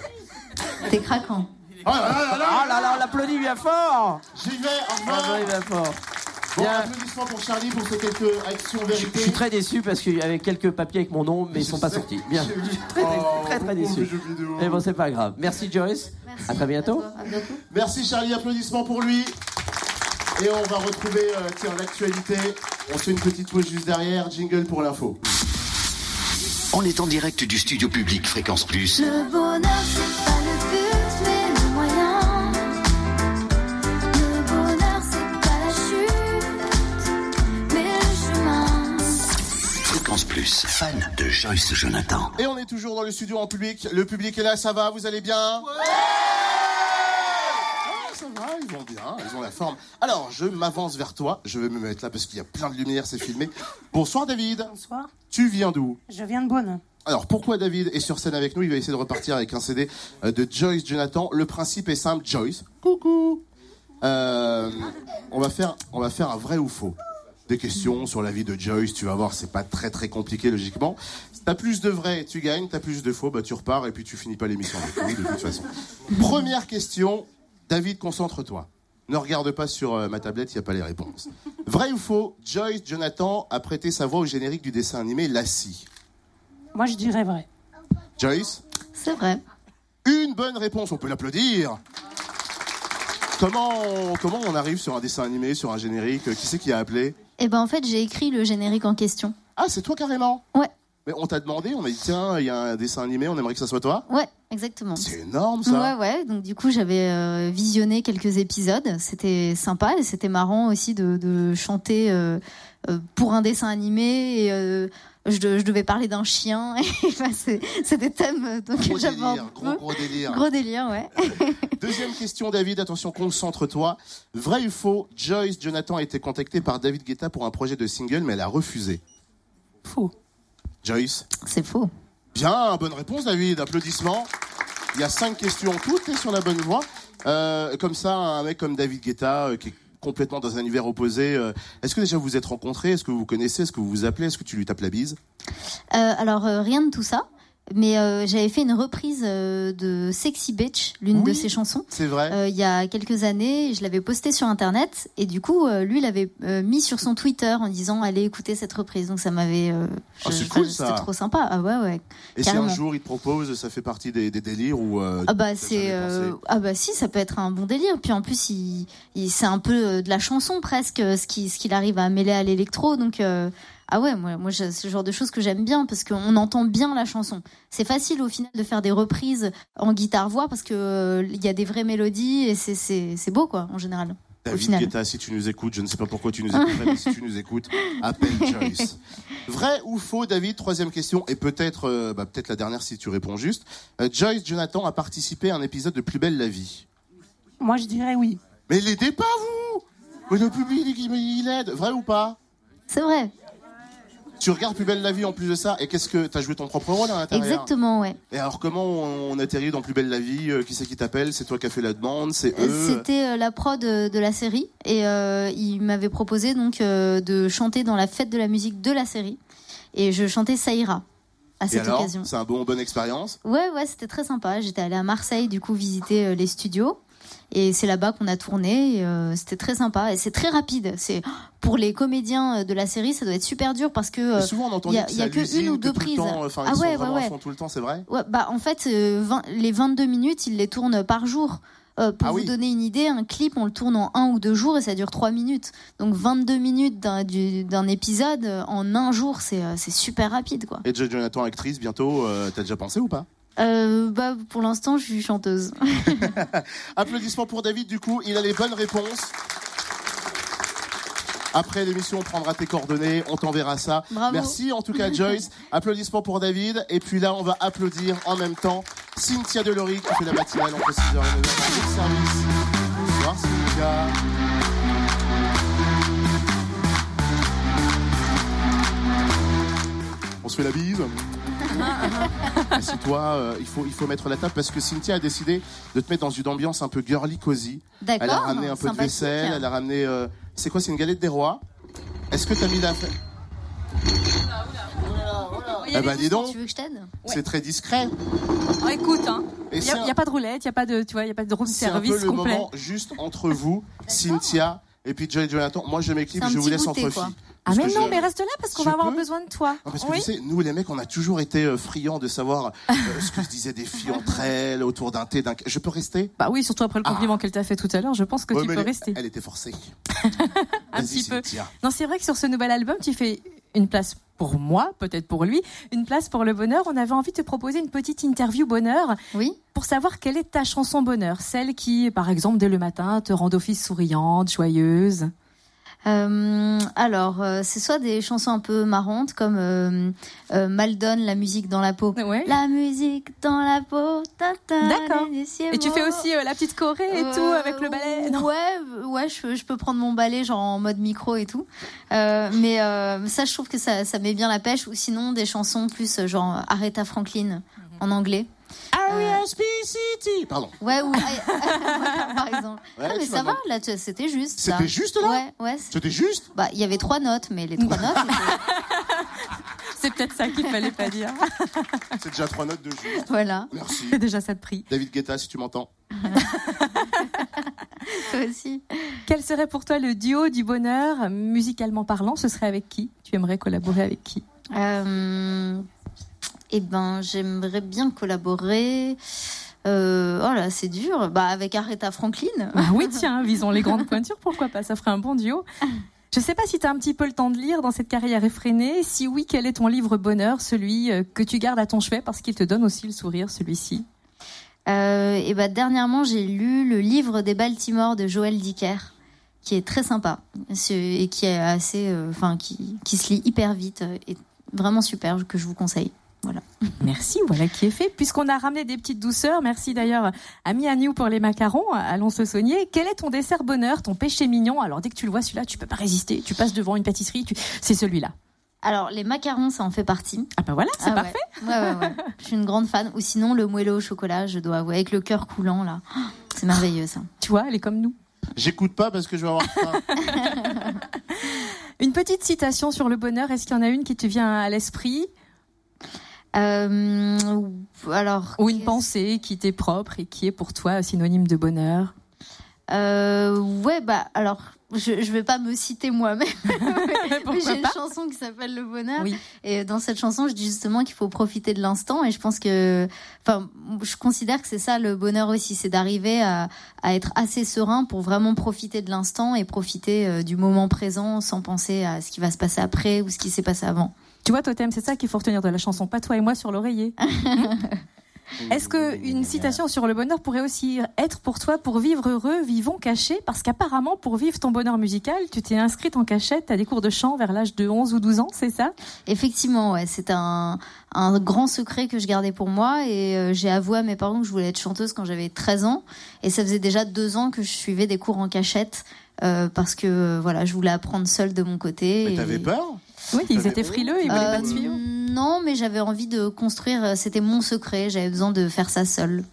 T'es craquant. Oh là là là là là là, on l'applaudit bien fort J'y vais, au On revoir. l'applaudit bien fort. Bon, Bien. applaudissements pour Charlie pour ces quelques actions Je, vérité. je suis très déçu parce qu'il y avait quelques papiers avec mon nom, mais ils sont pas sortis. Bien. Très, Oh, très, très déçu. jeux vidéo. Mais bon, c'est pas grave. Merci Joyce. Merci. À très bientôt. toi. À bientôt. Merci Charlie, applaudissements pour lui. Et on va retrouver euh, tiens, l'actualité. On se fait une petite pause juste derrière. Jingle pour l'info. On est en direct du studio public Fréquence Plus. Le Plus, fan de Joyce Jonathan. Et on est toujours dans le studio en public. Le public est là, ça va Vous allez bien? Ah, Ça va, ils vont bien, ils ont la forme. Alors, je m'avance vers toi. Je vais me mettre là parce qu'il y a plein de lumière, c'est filmé. Bonsoir David. Bonsoir, Tu viens d'où? Je viens de Beaune. Alors pourquoi David est sur scène avec nous? Il va essayer de repartir avec un CD euh, de Joyce Jonathan. Le principe est simple, Joyce. Coucou. Euh, on va faire, on va faire un vrai ou faux. Des questions sur la vie de Joyce. Tu vas voir, c'est pas très très compliqué logiquement. T'as plus de vrai, tu gagnes. T'as plus de faux, bah tu repars et puis tu finis pas l'émission avec nous de toute façon. Première question. David, concentre-toi. Ne regarde pas sur euh, ma tablette, il n'y a pas les réponses. Vrai ou faux Joyce Jonathan a prêté sa voix au générique du dessin animé Lassie. Moi, je dirais vrai. Joyce? C'est vrai. Une bonne réponse, on peut l'applaudir. Comment, comment on arrive sur un dessin animé, sur un générique Qui c'est qui a appelé Et ben en fait, j'ai écrit le générique en question. Ah, c'est toi carrément Ouais. Mais on t'a demandé, on a dit tiens, il y a un dessin animé, on aimerait que ça soit toi Ouais, exactement. C'est énorme ça Ouais, ouais. Donc du coup, j'avais euh, visionné quelques épisodes. C'était sympa et c'était marrant aussi de, de chanter euh, euh, pour un dessin animé. Et, euh, je, de- je devais parler d'un chien. Et enfin, c'est des thèmes euh, donc, Gros délire, peu. gros, gros délire. Gros délire, ouais. Deuxième question, David, attention, concentre-toi. Vrai ou faux Joyce Jonathan a été contactée par David Guetta pour un projet de single, mais elle a refusé. Faux. Joyce C'est faux. Bien, bonne réponse, David. Applaudissements. Il y a cinq questions, toutes est sur la bonne voie. Euh, comme ça, un mec comme David Guetta, euh, qui est complètement dans un univers opposé. euh, Est-ce que déjà vous êtes rencontrés? Est-ce que vous vous connaissez? Est-ce que vous vous appelez? Est-ce que tu lui tapes la bise? Euh, alors, euh, rien de tout ça. Mais euh, j'avais fait une reprise euh, de Sexy Bitch, l'une Oui. de ses chansons. C'est vrai Euh, il y a quelques années, je l'avais posté sur internet et du coup, euh, lui l'avait euh, mis sur son Twitter en disant allez écouter cette reprise. Donc ça m'avait, je- c'est cool, ça. c'était trop sympa. Ah ouais ouais. Et si un jour il te propose, ça fait partie des, des délires ou euh, Ah bah c'est, euh, ah bah si, ça peut être un bon délire. Puis en plus, il, il- c'est un peu de la chanson presque, ce qui, ce qu'il arrive à mêler à l'électro. Donc euh, ah ouais, moi, moi c'est le genre de choses que j'aime bien parce qu'on entend bien la chanson. C'est facile au final de faire des reprises en guitare voix parce que euh, il y a des vraies mélodies et c'est, c'est, c'est beau quoi en général. au David final. Guetta, si tu nous écoutes, je ne sais pas pourquoi tu nous écouterais, mais si tu nous écoutes, appelle Joyce. Vrai ou faux, David? Troisième question, et peut-être euh, bah, peut-être la dernière si tu réponds juste. Euh, Joyce Jonathan a participé à un épisode de Plus belle la vie? Moi, je dirais oui. Mais l'aidez pas, vous Mais le public, il aide. Vrai ou pas? C'est vrai. Tu regardes Plus belle la vie en plus de ça, et qu'est-ce que... T'as joué ton propre rôle à l'intérieur Exactement, ouais. Et alors comment on, on atterrit dans Plus belle la vie Euh, Qui c'est qui t'appelle? C'est toi qui as fait la demande C'est eux? C'était euh, la prod euh, de la série et euh, il m'avait proposé donc euh, de chanter dans la fête de la musique de la série et je chantais Saïra à Et cette occasion. C'est un bon, bonne expérience? Ouais, ouais, c'était très sympa. J'étais allée à Marseille du coup visiter euh, les studios et c'est là-bas qu'on a tourné. euh, c'était très sympa et c'est très rapide. C'est pour les comédiens euh, de la série, ça doit être super dur parce que euh, souvent on entend y a- que y a que une ou deux prises. temps, Ah ils ouais, sont ouais, à ouais. fond tout le temps, c'est vrai? Ouais, bah en fait, 20 les 22 minutes, ils les tournent par jour. Euh, pour Ah vous oui. donner une idée, un clip, on le tourne en un ou deux jours et ça dure trois minutes. Donc 22 minutes d'un du- d'un épisode en un jour, c'est super rapide, quoi. Et Jonathan, actrice, bientôt, euh, t'as déjà pensé ou pas? Euh, bah, pour l'instant, je suis chanteuse. Applaudissements pour David, du coup, il a les bonnes réponses. Après l'émission, on prendra tes coordonnées, on t'enverra ça. Bravo. Merci en tout cas Joyce. Applaudissements pour David. Et puis là, on va applaudir en même temps Cynthia Delory qui fait la matinale entre 6h et 9h dans le service. Bonsoir Cynthia. On se fait la bise. Assieds-toi, euh, il, faut, il faut mettre la table parce que Cynthia a décidé de te mettre dans une ambiance un peu girly cozy. D'accord. Elle a ramené un peu de vaisselle, elle a ramené. euh, c'est quoi, c'est une galette des rois Est-ce que t'as mis la. Eh ben dis donc, Tu veux que je t'aide? C'est très discret. Oh, écoute, hein. Et Il c'est n'y a, pas de roulette, il n'y a pas de, tu vois, il y a pas de room c'est un service peu le complet. moment juste entre vous, Cynthia et puis Joy Jonathan. Moi je m'éclipse, C'est un je vous petit laisse goûter, entre quoi. filles. Ah mais non, je- mais reste là parce qu'on va avoir peux besoin de toi. Non, parce que oui. tu sais, nous les mecs, on a toujours été euh, friands de savoir euh, ce que se disaient des filles entre elles autour d'un thé. d'un- Je peux rester? Bah oui, surtout après le compliment qu'elle t'a fait tout à l'heure, je pense que Ah. Ouais, tu peux elle, rester. Elle était forcée. Un petit peu. Non, c'est vrai que sur ce nouvel album, tu fais une place pour moi, peut-être pour lui, une place pour le bonheur. On avait envie de te proposer une petite interview bonheur Oui. pour savoir quelle est ta chanson bonheur, celle qui, par exemple, dès le matin, te rend office souriante, joyeuse. Euh, alors, euh, c'est soit des chansons un peu marrantes comme euh, euh, Maldon, la musique dans la peau. Ouais. La musique dans la peau. D'accord. Et tu fais aussi euh, la petite choré et Euh, tout avec le ballet. Non? Ouais, euh, ouais, je, peux- je peux prendre mon ballet genre en mode micro et tout. Euh, mais euh, ça, je trouve que ça, ça met bien la pêche. Ou sinon des chansons plus euh, genre Aretha Franklin en anglais. R.E.S.P.C.T. Pardon. Ouais, ou par exemple. Ouais, ah, mais ça va, là, c'était juste. C'était juste là Ouais, ouais. C'était juste Bah, il y avait trois notes, mais les trois notes. C'est peut-être ça qu'il fallait pas dire. C'est déjà trois notes de juste. Voilà, Merci. C'est déjà ça de prix. David Guetta, si tu m'entends. toi aussi. Quel serait pour toi le duo du bonheur, musicalement parlant? Ce serait avec qui? Tu aimerais collaborer avec qui? Euh, eh ben, j'aimerais bien collaborer. Euh, oh là, c'est dur. Bah, avec Aretha Franklin. Ah oui, tiens, visons les grandes pointures, pourquoi pas Ça ferait un bon duo. Je sais pas si tu as un petit peu le temps de lire dans cette carrière effrénée. Si oui, quel est ton livre bonheur, celui euh, que tu gardes à ton chevet parce qu'il te donne aussi le sourire, celui-ci? Euh, et bah, dernièrement, j'ai lu le livre des Baltimore de Joël Dicker, qui est très sympa et qui est assez, euh, enfin, qui, qui se lit hyper vite et vraiment super, que je vous conseille. Merci, voilà qui est fait. Puisqu'on a ramené des petites douceurs, merci d'ailleurs à Mianiou pour les macarons, allons se soigner. Quel est ton dessert bonheur, ton péché mignon? Alors dès que tu le vois celui-là, tu peux pas résister. Tu passes devant une pâtisserie, tu... c'est celui-là. Alors, les macarons, ça en fait partie. Ah ben voilà, c'est Ah parfait. Ouais, ouais, ouais. Je suis une grande fan. Ou sinon, le moelleux au chocolat, je dois avouer, avec le cœur coulant, là. Oh, C'est merveilleux, ça. Tu vois, elle est comme nous. J'écoute pas parce que je vais avoir faim. Une petite citation sur le bonheur, est-ce qu'il y en a une qui te vient à l'esprit? Euh, alors. Ou une pensée qui t'est propre et qui est pour toi synonyme de bonheur Euh, ouais, bah, alors, je, je vais pas me citer moi-même. j'ai une chanson qui s'appelle Le Bonheur. Oui. Et dans cette chanson, je dis justement qu'il faut profiter de l'instant. Et je pense que, enfin, je considère que c'est ça le bonheur aussi, c'est d'arriver à, à être assez serein pour vraiment profiter de l'instant et profiter euh, du moment présent sans penser à ce qui va se passer après ou ce qui s'est passé avant. Tu vois, Totem, c'est ça qu'il faut retenir de la chanson, pas toi et moi sur l'oreiller. Est-ce que une citation sur le bonheur pourrait aussi être pour toi pour vivre heureux, vivons cachés? Parce qu'apparemment, pour vivre ton bonheur musical, tu t'es inscrite en cachette à des cours de chant vers l'âge de 11 ou 12 ans, c'est ça? Effectivement, ouais, c'est un, un grand secret que je gardais pour moi et euh, j'ai avoué à mes parents que je voulais être chanteuse quand j'avais 13 ans. Et ça faisait déjà deux ans que je suivais des cours en cachette euh, parce que euh, voilà, je voulais apprendre seule de mon côté. Mais et- t'avais peur? Oui, ils étaient frileux, ils voulaient pas te Euh, suivre. Non, mais j'avais envie de construire, euh, c'était mon secret, j'avais besoin de faire ça seule.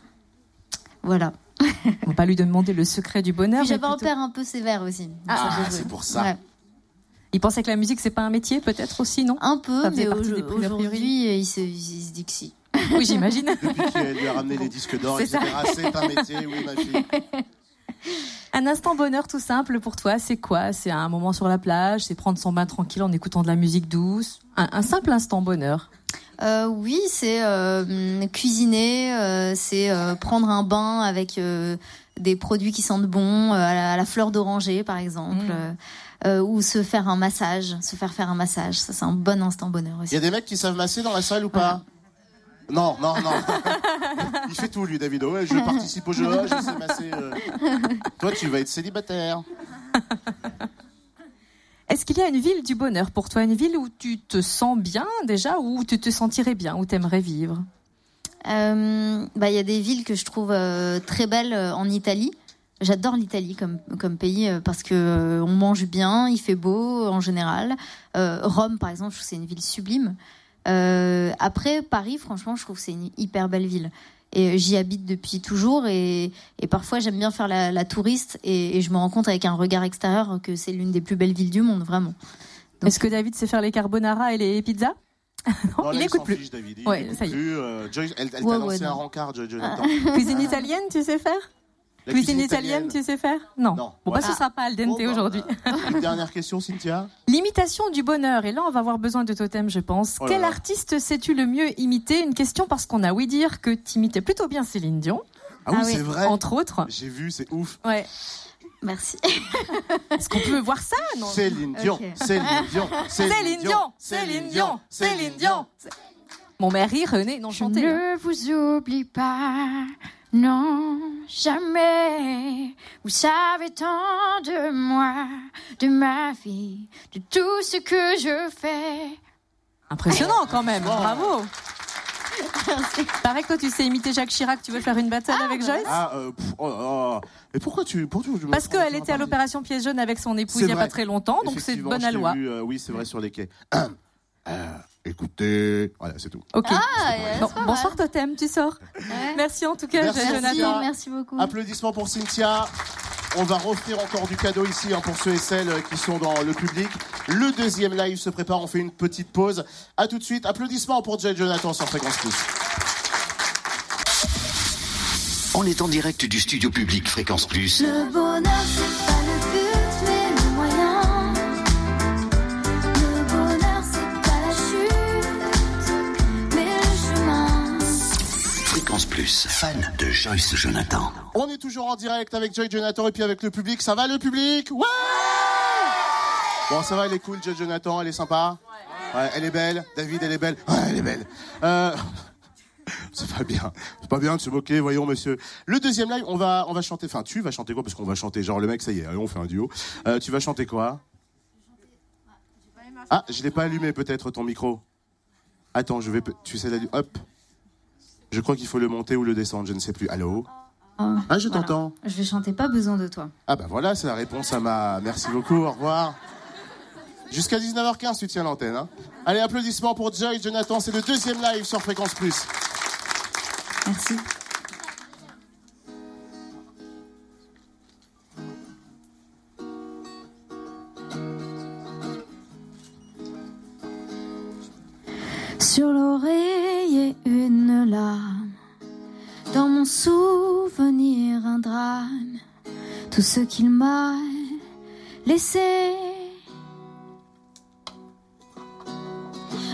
Voilà. On va pas lui demander le secret du bonheur. J'avais un père un peu sévère aussi. Ah, c'est pour ça. Ouais. Il pensait que la musique, c'est pas un métier, peut-être aussi, non? Un peu, mais aujourd'hui, il se, il se dit que si. Oui, j'imagine. Depuis qu'elle lui a ramené les disques d'or, etc. C'est un métier, oui, ma fille. Un instant bonheur tout simple pour toi, c'est quoi? C'est un moment sur la plage, c'est prendre son bain tranquille en écoutant de la musique douce? Un, un simple instant bonheur. Euh, oui, c'est euh, cuisiner, euh, c'est euh, prendre un bain avec euh, des produits qui sentent bon, euh, à, la, à la fleur d'oranger par exemple, Mm. euh, ou se faire un massage, se faire faire un massage. Ça, c'est un bon instant bonheur Il y aussi. a des mecs qui savent masser dans la salle ou pas? Non, non, non. Il fait tout, lui, David. Ouais, je participe au jeu, je sais masser. euh. Toi, tu vas être célibataire. Est-ce qu'il y a une ville du bonheur pour toi? Une ville où tu te sens bien déjà Ou où tu te sentirais bien Où tu aimerais vivre? Euh, bah, il y a des villes que je trouve euh, très belles euh, en Italie. J'adore l'Italie comme, comme pays euh, parce que euh, on mange bien, il fait beau en général. Euh, Rome, par exemple, je trouve que c'est une ville sublime. Euh, après, Paris, franchement, je trouve que c'est une hyper belle ville. Et euh, j'y habite depuis toujours et, et parfois j'aime bien faire la, la touriste et, et je me rends compte avec un regard extérieur que c'est l'une des plus belles villes du monde, vraiment. Donc- Est-ce que David sait faire les carbonara et les pizzas? Non, Non, il écoute plus. fiche, David. Il Ouais, écoute ça y est. plus. Euh, elle, elle Ouais, t'a ouais, lancé un rencard, Jo- Jonathan. Cuisine italienne, tu sais faire? La Cuisine italienne, tu sais faire Non. Non. Bon, bah, ce sera pas al dente Bon, bah, aujourd'hui. Une dernière question, Cynthia. L'imitation du bonheur. Et là, on va avoir besoin de totem, je pense. Oh là Quel là. artiste sais-tu le mieux imiter? Une question parce qu'on a ouï dire que tu imitais plutôt bien Céline Dion, Ah oui, Ah oui. c'est vrai. entre autres. J'ai vu, c'est ouf. Ouais. Merci. Est-ce qu'on peut voir ça? Non Céline Dion. Céline Dion, Céline Dion, Céline Dion, Céline Dion. Mon mari René, non Je chanté. hein. ne vous oublie pas, non, jamais. Vous savez tant de moi, de ma vie, de tout ce que je fais. Impressionnant quand même, bravo. Pareil que toi, tu sais imiter Jacques Chirac, tu veux faire une battle avec Joyce? Ah, euh, pff, oh. Mais pourquoi tu. Pourquoi tu me Parce qu'elle était à l'opération pièce jaune avec son épouse C'est il n'y a pas très longtemps, donc c'est bonne t'ai loi. euh, oui, c'est vrai, sur les quais. Euh, écoutez. Voilà, c'est tout. Ok. Ah, Bon, bonsoir Totem, tu sors. Merci en tout cas, Merci, Jonathan. Merci, beaucoup. Applaudissements pour Cynthia. On va offrir encore du cadeau ici hein, pour ceux et celles qui sont dans le public. Le deuxième live se prépare, on fait une petite pause. À tout de suite. Applaudissements pour Jay Jonathan sur Fréquence Plus. On est en direct du studio public Fréquence Plus. Le bonheur, Plus, fan de Joyce Jonathan. On est toujours en direct avec Joy Jonathan et puis avec le public. Ça va le public? Ouais Bon, ça va, elle est cool, Joy Jonathan, elle est sympa Ouais, elle est belle. David, elle est belle. Ouais, elle est belle. Euh... C'est pas bien. C'est pas bien de se moquer, voyons, monsieur. Le deuxième live, on va, on va chanter. Enfin, tu vas chanter quoi? Parce qu'on va chanter. Genre, le mec, ça y est, allez, on fait un duo. Euh, tu vas chanter quoi? Ah, je l'ai pas allumé, peut-être, ton micro. Attends, je vais. Tu sais l'allumer Hop. Je crois qu'il faut le monter ou le descendre, je ne sais plus. Allô Ah, je Voilà. t'entends. Je vais chanter pas besoin de toi. Ah bah voilà, c'est la réponse à ma... Merci beaucoup, au revoir. Jusqu'à 19h15, tu tiens l'antenne. Hein. Allez, applaudissements pour Joy, Jonathan, c'est le deuxième live sur Fréquence Plus. Merci. Tout ce qu'il m'a laissé.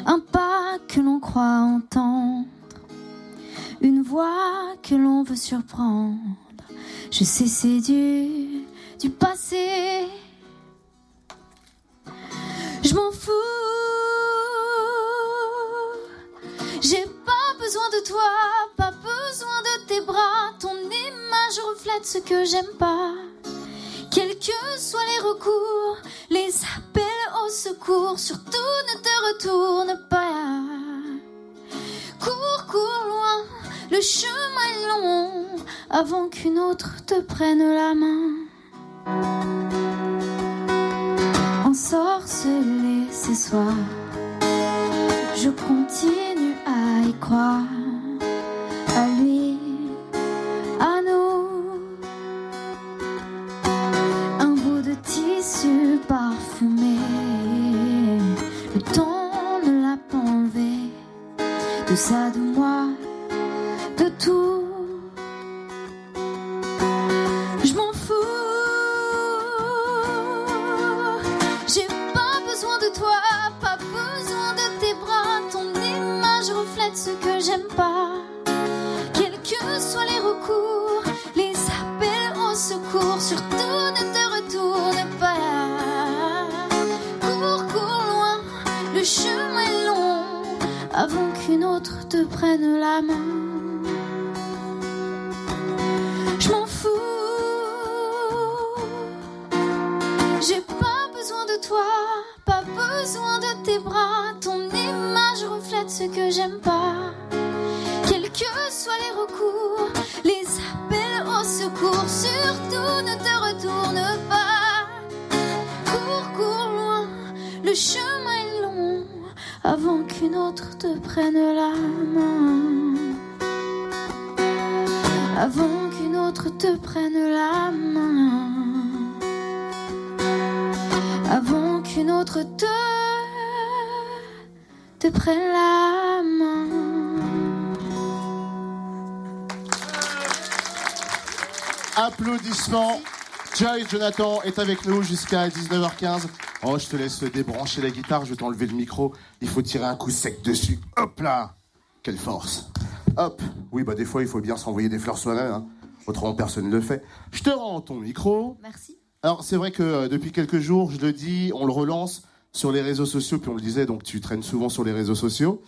Un pas que l'on croit entendre. Une voix que l'on veut surprendre. Je sais, c'est du, du passé. Je m'en fous. J'ai pas besoin de toi, pas besoin de tes bras. Ton image reflète ce que j'aime pas. Les appels au secours, surtout ne te retourne pas. Cours, cours loin, le chemin est long, avant qu'une autre te prenne la main. Ensorcelé ce soir, je continue à y croire, le temps ne l'a pas enlevé, de ça, de Joy Jonathan est avec nous jusqu'à 19h15. Oh, je te laisse débrancher la guitare, je vais t'enlever le micro. Il faut tirer un coup sec dessus. Hop là Quelle force Hop Oui, bah des fois, il faut bien s'envoyer des fleurs soi-même. hein. Autrement, personne ne le fait. Je te rends ton micro. Merci. Alors, c'est vrai que euh, depuis quelques jours, je le dis, on le relance sur les réseaux sociaux, puis on le disait, donc tu traînes souvent sur les réseaux sociaux.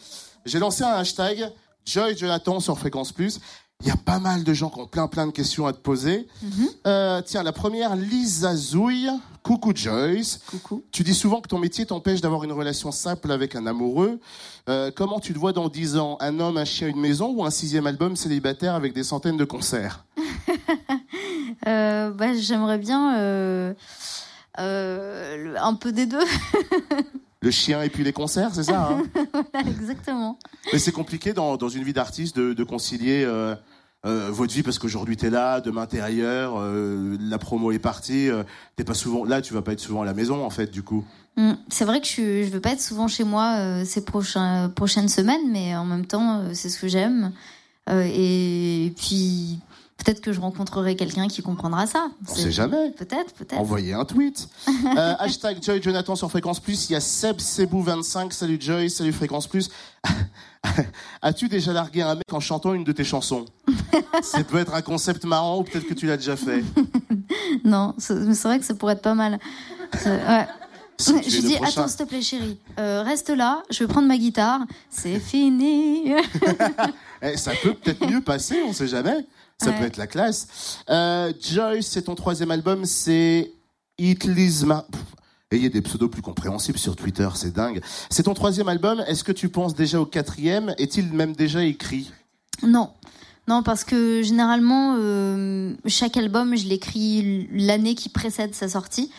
J'ai lancé un hashtag Joy Jonathan sur Fréquence Plus. Il y a pas mal de gens qui ont plein plein de questions à te poser. Euh, tiens, la première, Lisa Zouille. Coucou Joyce. Coucou. Tu dis souvent que ton métier t'empêche d'avoir une relation simple avec un amoureux. Euh, comment tu te vois dans 10 ans? Un homme, un chien, une maison ou un sixième album célibataire avec des centaines de concerts? Euh, bah, J'aimerais bien un peu des deux. Le chien et puis les concerts, c'est ça hein? Exactement. Mais c'est compliqué dans, dans une vie d'artiste de, de concilier euh, euh, votre vie parce qu'aujourd'hui t'es là, demain t'es ailleurs, euh, la promo est partie, euh, t'es pas souvent là, tu vas pas être souvent à la maison en fait du coup. Mm. C'est vrai que je ne je veux pas être souvent chez moi euh, ces prochaines semaines, mais en même temps, c'est ce que j'aime. Et puis, peut-être que je rencontrerai quelqu'un qui comprendra ça. On sait jamais. Peut-être, peut-être. Envoyez un tweet. Euh, hashtag Joy Jonathan sur Fréquence Plus. Il y a Seb Sebou 25. Salut Joy, salut Fréquence Plus. As-tu déjà largué un mec en chantant une de tes chansons? Ça peut être un concept marrant ou peut-être que tu l'as déjà fait. Non, c'est c'est vrai que ça pourrait être pas mal. C'est- ouais. Si Je dis, prochain. attends, s'il te plaît, chérie, euh, reste là, je vais prendre ma guitare, c'est fini. Eh, ça peut peut-être mieux passer, on sait jamais. Ça Ouais. peut être la classe. Euh, Joyce, c'est ton troisième album, c'est. Pff, Ayez des pseudos plus compréhensibles sur Twitter, c'est dingue. C'est ton troisième album, est-ce que tu penses déjà au quatrième? Est-il même déjà écrit? Non. Non, parce que généralement, euh, chaque album, je l'écris l'année qui précède sa sortie.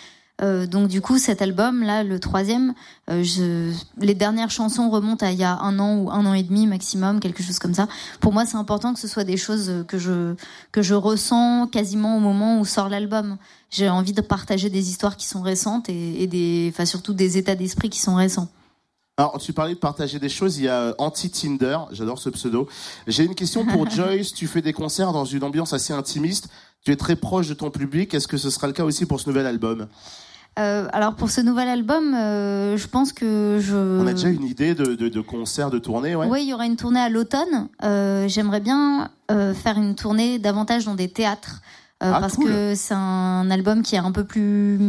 Euh, donc du coup, cet album-là, le troisième, euh, je... les dernières chansons remontent à il y a un an ou un an et demi maximum, quelque chose comme ça. Pour moi, c'est important que ce soit des choses que je que je ressens quasiment au moment où sort l'album. J'ai envie de partager des histoires qui sont récentes et, et des, enfin surtout des états d'esprit qui sont récents. Alors, tu parlais de partager des choses, il y a euh, Anti-Tinder, j'adore ce pseudo. J'ai une question pour Joyce, tu fais des concerts dans une ambiance assez intimiste, tu es très proche de ton public, est-ce que ce sera le cas aussi pour ce nouvel album? Euh, alors pour ce nouvel album, euh, je pense que je. On a déjà une idée de, de, de concert, de tournée, ouais Oui, il y aura une tournée à l'automne. Euh, J'aimerais bien euh, faire une tournée davantage dans des théâtres euh, Ah, parce cool. que c'est un album qui est un peu plus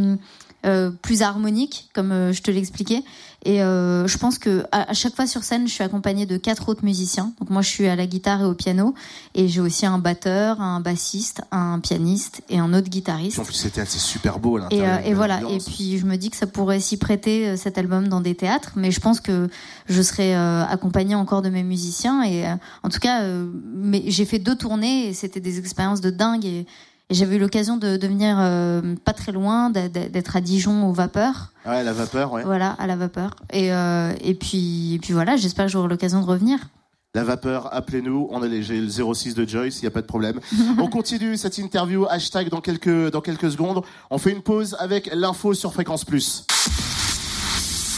euh, plus harmonique, comme je te l'expliquais. Et euh, je pense que à, à chaque fois sur scène, je suis accompagnée de quatre autres musiciens. Donc moi, je suis à la guitare et au piano, et j'ai aussi un batteur, un bassiste, un pianiste et un autre guitariste. En plus, théâtres, c'est super beau à Et, euh, et voilà. Et puis je me dis que ça pourrait s'y prêter euh, cet album dans des théâtres, mais je pense que je serai euh, accompagnée encore de mes musiciens. Et euh, en tout cas, euh, mais j'ai fait deux tournées et c'était des expériences de dingue. Et, et j'avais eu l'occasion de, de venir euh, pas très loin, d'être à Dijon au Vapeur, Ouais, la vapeur, ouais. voilà, à la Vapeur. Et, euh, et puis, et puis voilà. J'espère que j'aurai l'occasion de revenir. La vapeur, appelez-nous, on a les, j'ai le 06 de Joyce, il n'y a pas de problème. on continue cette interview, hashtag dans quelques, dans quelques secondes. On fait une pause avec l'info sur Fréquence Plus.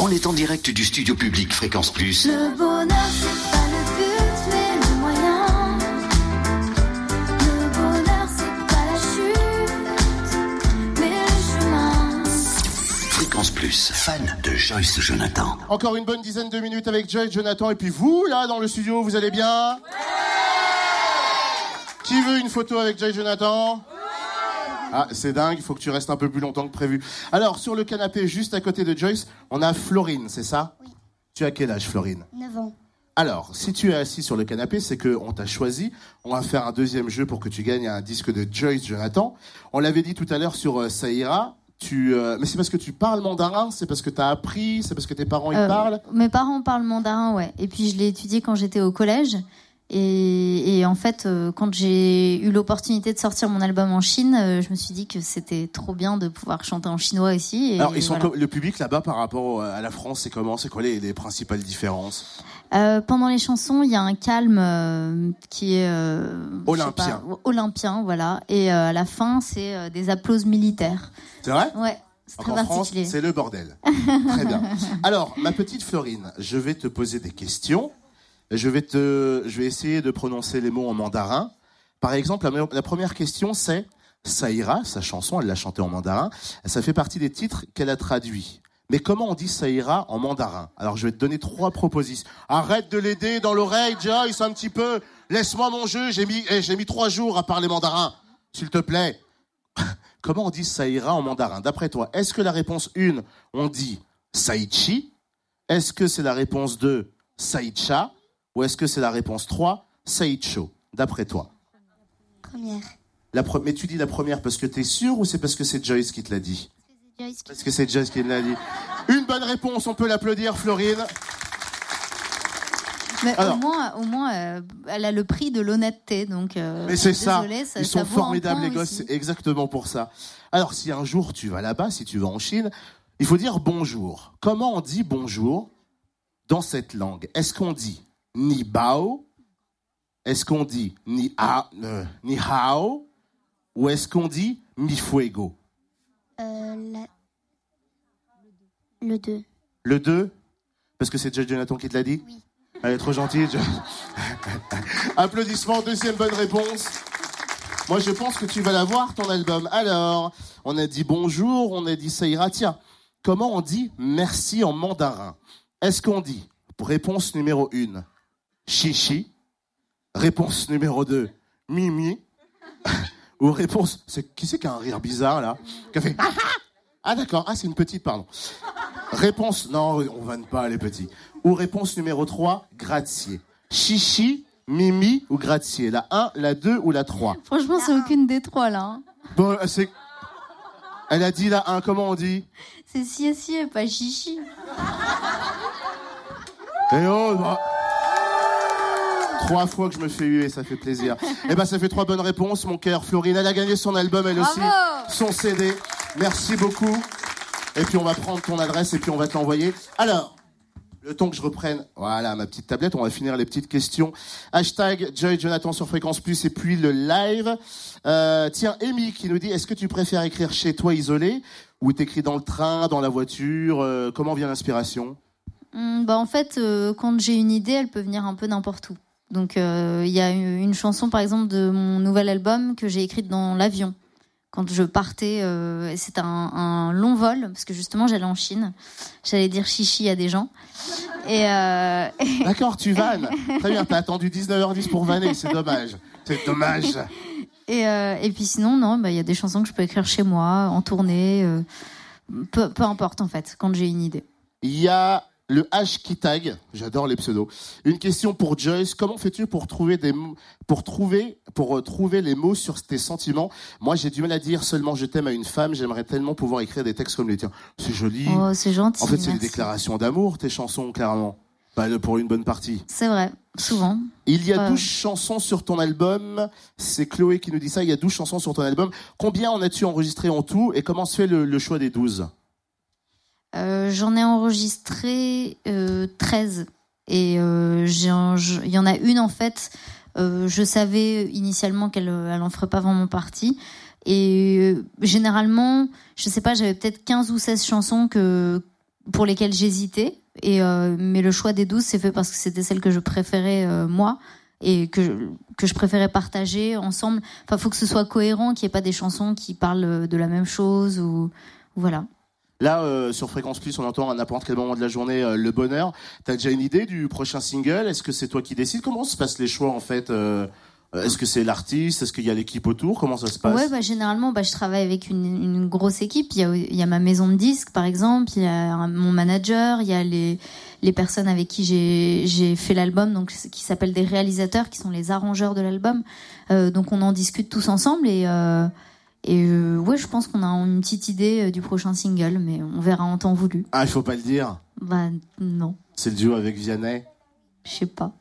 On est en direct du studio public Fréquence Plus. Le bonheur, Plus, fan de Joyce Jonathan. Encore une bonne dizaine de minutes avec Joyce, Jonathan, et puis vous, là, dans le studio, vous allez bien? Qui veut une photo avec Joyce, Jonathan? Ah, c'est dingue, il faut que tu restes un peu plus longtemps que prévu. Alors, sur le canapé, juste à côté de Joyce, on a Florine, c'est ça? Oui. Tu as quel âge, Florine? 9 ans. Alors, si tu es assis sur le canapé, c'est qu'on t'a choisi. On va faire un deuxième jeu pour que tu gagnes un disque de Joyce Jonathan. On l'avait dit tout à l'heure sur euh, Saïra. Tu, euh, mais c'est parce que tu parles mandarin, c'est parce que tu as appris, c'est parce que tes parents y Euh, parlent. Mes parents parlent mandarin, ouais. Et puis je l'ai étudié quand j'étais au collège. Et, et en fait, euh, quand j'ai eu l'opportunité de sortir mon album en Chine, je me suis dit que c'était trop bien de pouvoir chanter en chinois aussi. Et Alors, ils sont voilà. co- le public là-bas par rapport à la France, c'est comment? C'est quoi les, les principales différences? Euh, pendant les chansons, il y a un calme euh, qui est euh, Olympien. pas, olympien, voilà. Et à la fin, c'est des applauses militaires. C'est vrai? Ouais, en France, c'est le bordel. Très bien. Alors, ma petite Florine, je vais te poser des questions. Je vais, te, je vais essayer de prononcer les mots en mandarin. Par exemple, la, la première question, c'est Saïra, sa chanson, elle l'a chantée en mandarin. Ça fait partie des titres qu'elle a traduits. Mais comment on dit Saïra en mandarin? Alors, je vais te donner trois propositions. Arrête de l'aider dans l'oreille, Joyce, un petit peu. Laisse-moi mon jeu. J'ai mis, eh, j'ai mis trois jours à parler mandarin. S'il te plaît. Comment on dit Saïra en mandarin? D'après toi, est-ce que la réponse 1, on dit Saïchi Est-ce que c'est la réponse 2, Saïcha Ou est-ce que c'est la réponse 3, Saïcho D'après toi. Première. La pre- Mais tu dis la première parce que t'es sûr ou c'est parce que c'est Joyce qui te l'a dit? Joyce. Parce que c'est Joyce qui l'a dit. Une bonne réponse, on peut l'applaudir, Florine. Mais Alors. au moins, au moins euh, elle a le prix de l'honnêteté. Donc, euh, Mais c'est ça. ça. Ils ça sont formidables, les gosses. aussi. C'est exactement pour ça. Alors, si un jour tu vas là-bas, si tu vas en Chine, il faut dire bonjour. Comment on dit bonjour dans cette langue? Est-ce qu'on dit ni bao? Est-ce qu'on dit ni, a, euh, ni hao? Ou est-ce qu'on dit mi fuego? La- Le 2. Le 2 Parce que c'est Judge Jonathan qui te l'a dit Oui. Elle est trop gentille. je- Applaudissements, deuxième bonne réponse. Moi, je pense que tu vas l'avoir, ton album. Alors, on a dit bonjour, on a dit ça ira. Tiens, comment on dit merci en mandarin? Est-ce qu'on dit, réponse numéro 1, chichi? Réponse numéro 2, mimi? Ou réponse, c'est, qui c'est qui a un rire bizarre, là Qui a fait, ah, ah Ah, d'accord, ah, c'est une petite, pardon. Réponse, non, on vanne pas les petits. Ou réponse numéro 3, grazie. Chichi, Mimi ou grazie La 1, la 2 ou la 3 Franchement, c'est aucune des trois là. hein. Bon, c'est... Elle a dit la 1, comment on dit? C'est si si et pas chichi. Eh oh, bah. Trois fois que je me fais huer, ça fait plaisir. Eh ben, ça fait trois bonnes réponses, mon cœur. Florine, elle a gagné son album, elle aussi. Bravo Son CD. Merci beaucoup. Et puis, on va prendre ton adresse et puis on va te l'envoyer. Alors, le temps que je reprenne, voilà, ma petite tablette, on va finir les petites questions. Hashtag Joy Jonathan sur Fréquence Plus et puis le live. Euh, tiens, Amy qui nous dit, est-ce que tu préfères écrire chez toi isolé ou t'écris dans le train, dans la voiture euh, Comment vient l'inspiration? Hum, bah en fait, euh, quand j'ai une idée, elle peut venir un peu n'importe où. Donc euh, il y a une, chanson par exemple de mon nouvel album que j'ai écrite dans l'avion quand je partais. Euh, c'était un, un long vol parce que justement j'allais en Chine. J'allais dire chichi à des gens. Et, euh, D'accord, tu vannes. Très bien, t'as attendu 19h10 pour vanner, c'est dommage. C'est dommage. et, euh, et puis sinon non, bah, il y a des chansons que je peux écrire chez moi, en tournée. euh, peu, peu importe en fait quand j'ai une idée. Il y a le H qui tag, j'adore les pseudos. Une question pour Joyce, comment fais-tu pour trouver des pour trouver pour euh, trouver les mots sur tes sentiments? Moi, j'ai du mal à dire seulement je t'aime à une femme, j'aimerais tellement pouvoir écrire des textes comme les tiens. C'est joli. Oh, c'est gentil. en fait, c'est des merci. déclarations d'amour tes chansons clairement. Bah, pour une bonne partie. C'est vrai, souvent. Il y a Ouais. 12 chansons sur ton album. C'est Chloé qui nous dit ça. Il y a 12 chansons sur ton album. Combien en as-tu enregistré en tout? Et comment se fait le, le choix des 12 Euh, J'en ai enregistré euh, 13. Et euh, il y en a une, en fait, euh, je savais initialement qu'elle elle en ferait pas vraiment partie. Et généralement, je sais pas, j'avais peut-être 15 ou 16 chansons que, pour lesquelles j'hésitais. Et, mais le choix des 12, c'est fait parce que c'était celle que je préférais moi et que que je préférais partager ensemble. Enfin, faut que ce soit cohérent, qu'il n'y ait pas des chansons qui parlent de la même chose ou voilà. Là, euh, sur Fréquence Plus, on entend à n'importe quel moment de la journée euh, le bonheur. T'as déjà une idée du prochain single? Est-ce que c'est toi qui décides? Comment se passent les choix en fait euh, Est-ce que c'est l'artiste? Est-ce qu'il y a l'équipe autour? Comment ça se passe? Ouais, bah, généralement, bah, je travaille avec une, grosse équipe. Il y, a, ma maison de disques, par exemple, il y a mon manager, il y a les, les personnes avec qui j'ai fait l'album, donc qui s'appellent des réalisateurs, qui sont les arrangeurs de l'album. Donc on en discute tous ensemble et et euh, ouais, je pense qu'on a une petite idée euh, du prochain single, mais on verra en temps voulu. Ah, il faut pas le dire. Bah non, C'est le duo avec Vianney. je sais pas.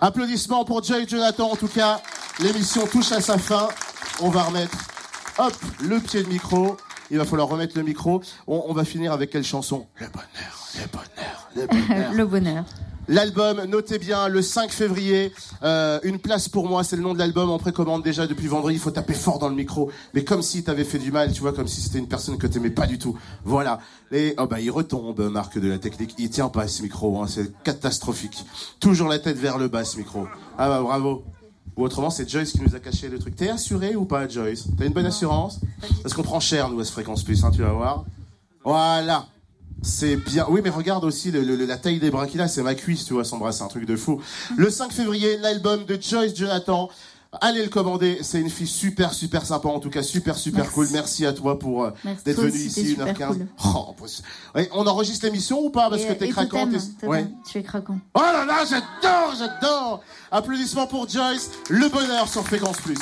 Applaudissements pour Joy Jonathan. En tout cas, l'émission touche à sa fin. On va remettre, hop, le pied de micro. Il va falloir remettre le micro. On, on va finir avec quelle chanson? Le bonheur, le bonheur, le bonheur. Le bonheur. L'album, notez bien, le 5 février, euh, une place pour moi, c'est le nom de l'album, en précommande déjà depuis vendredi, il faut taper fort dans le micro, mais comme si t'avais fait du mal, tu vois, comme si c'était une personne que t'aimais pas du tout. Voilà. Et, oh bah, il retombe, Marc de la technique, il tient pas ce micro, hein, c'est catastrophique. Toujours la tête vers le bas, ce micro. Ah bah, bravo. Ou autrement, c'est Joyce qui nous a caché le truc. T'es assuré ou pas, Joyce? T'as une bonne assurance? Parce qu'on prend cher, nous, à ce fréquence plus, hein, tu vas voir. Voilà. C'est bien. Oui, mais regarde aussi le- le- la taille des bras qu'il a. C'est ma cuisse, tu vois, son bras. C'est un truc de fou. Le 5 février, l'album de Joyce Jonathan. Allez le commander. C'est une fille super, super sympa. En tout cas, super, super Merci. cool. Merci à toi pour euh, d'être venu ici, super 1h15. cool. Oh, bah, ouais, on enregistre l'émission ou pas? Parce Et- que t'es craquant. t'es- totem, Ouais. Tu es craquant. Oh là là, j'adore, j'adore. Applaudissements pour Joyce. Le bonheur sur Fréquence Plus.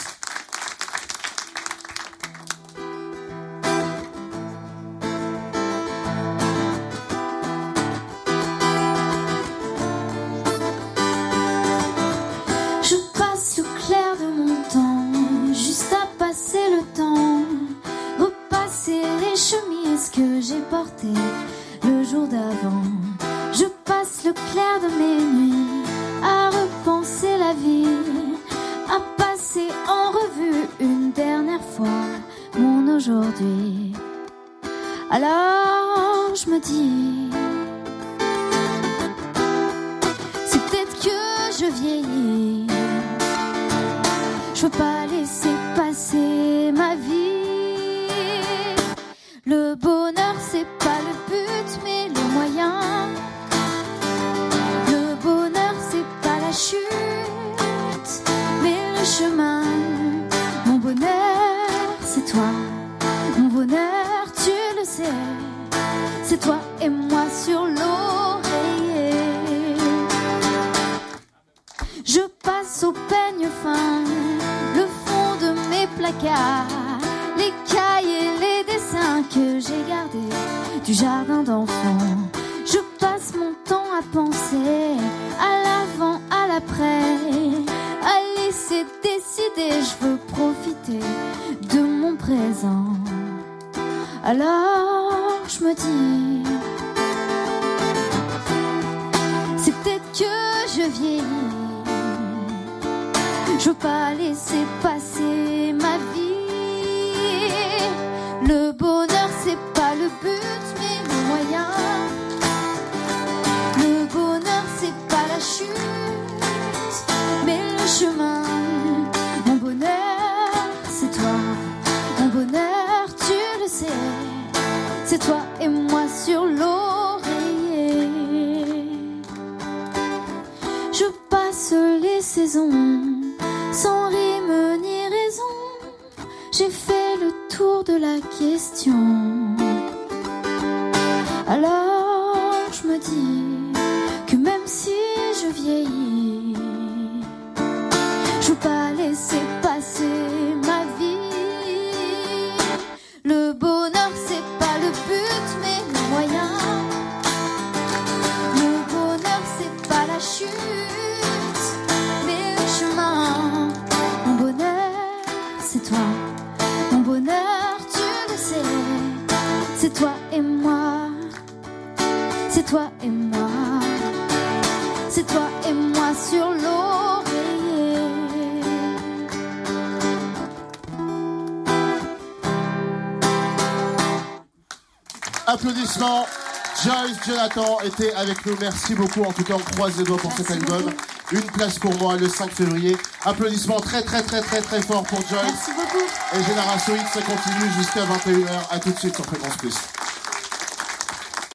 Je veux pas laisser passer ma vie. Le bonheur, c'est pas le but, mais le moyen. Le bonheur, c'est pas la chute, mais le chemin. Sans rime ni raison. J'ai fait le tour de la question. Alors je me dis que même si je vieillis, je veux pas laisser passer ma vie. Le bonheur, c'est pas le but, mais le moyen. Le bonheur, c'est pas la chute, Applaudissements. Joyce Jonathan était avec nous. Merci beaucoup. En tout cas, on croise les doigts pour cet album. Une place pour moi le 5 février. Applaudissements très très très très très fort pour Joyce. Merci beaucoup. Et Génération X, ça continue jusqu'à 21h. À tout de suite sur Fréquence Plus.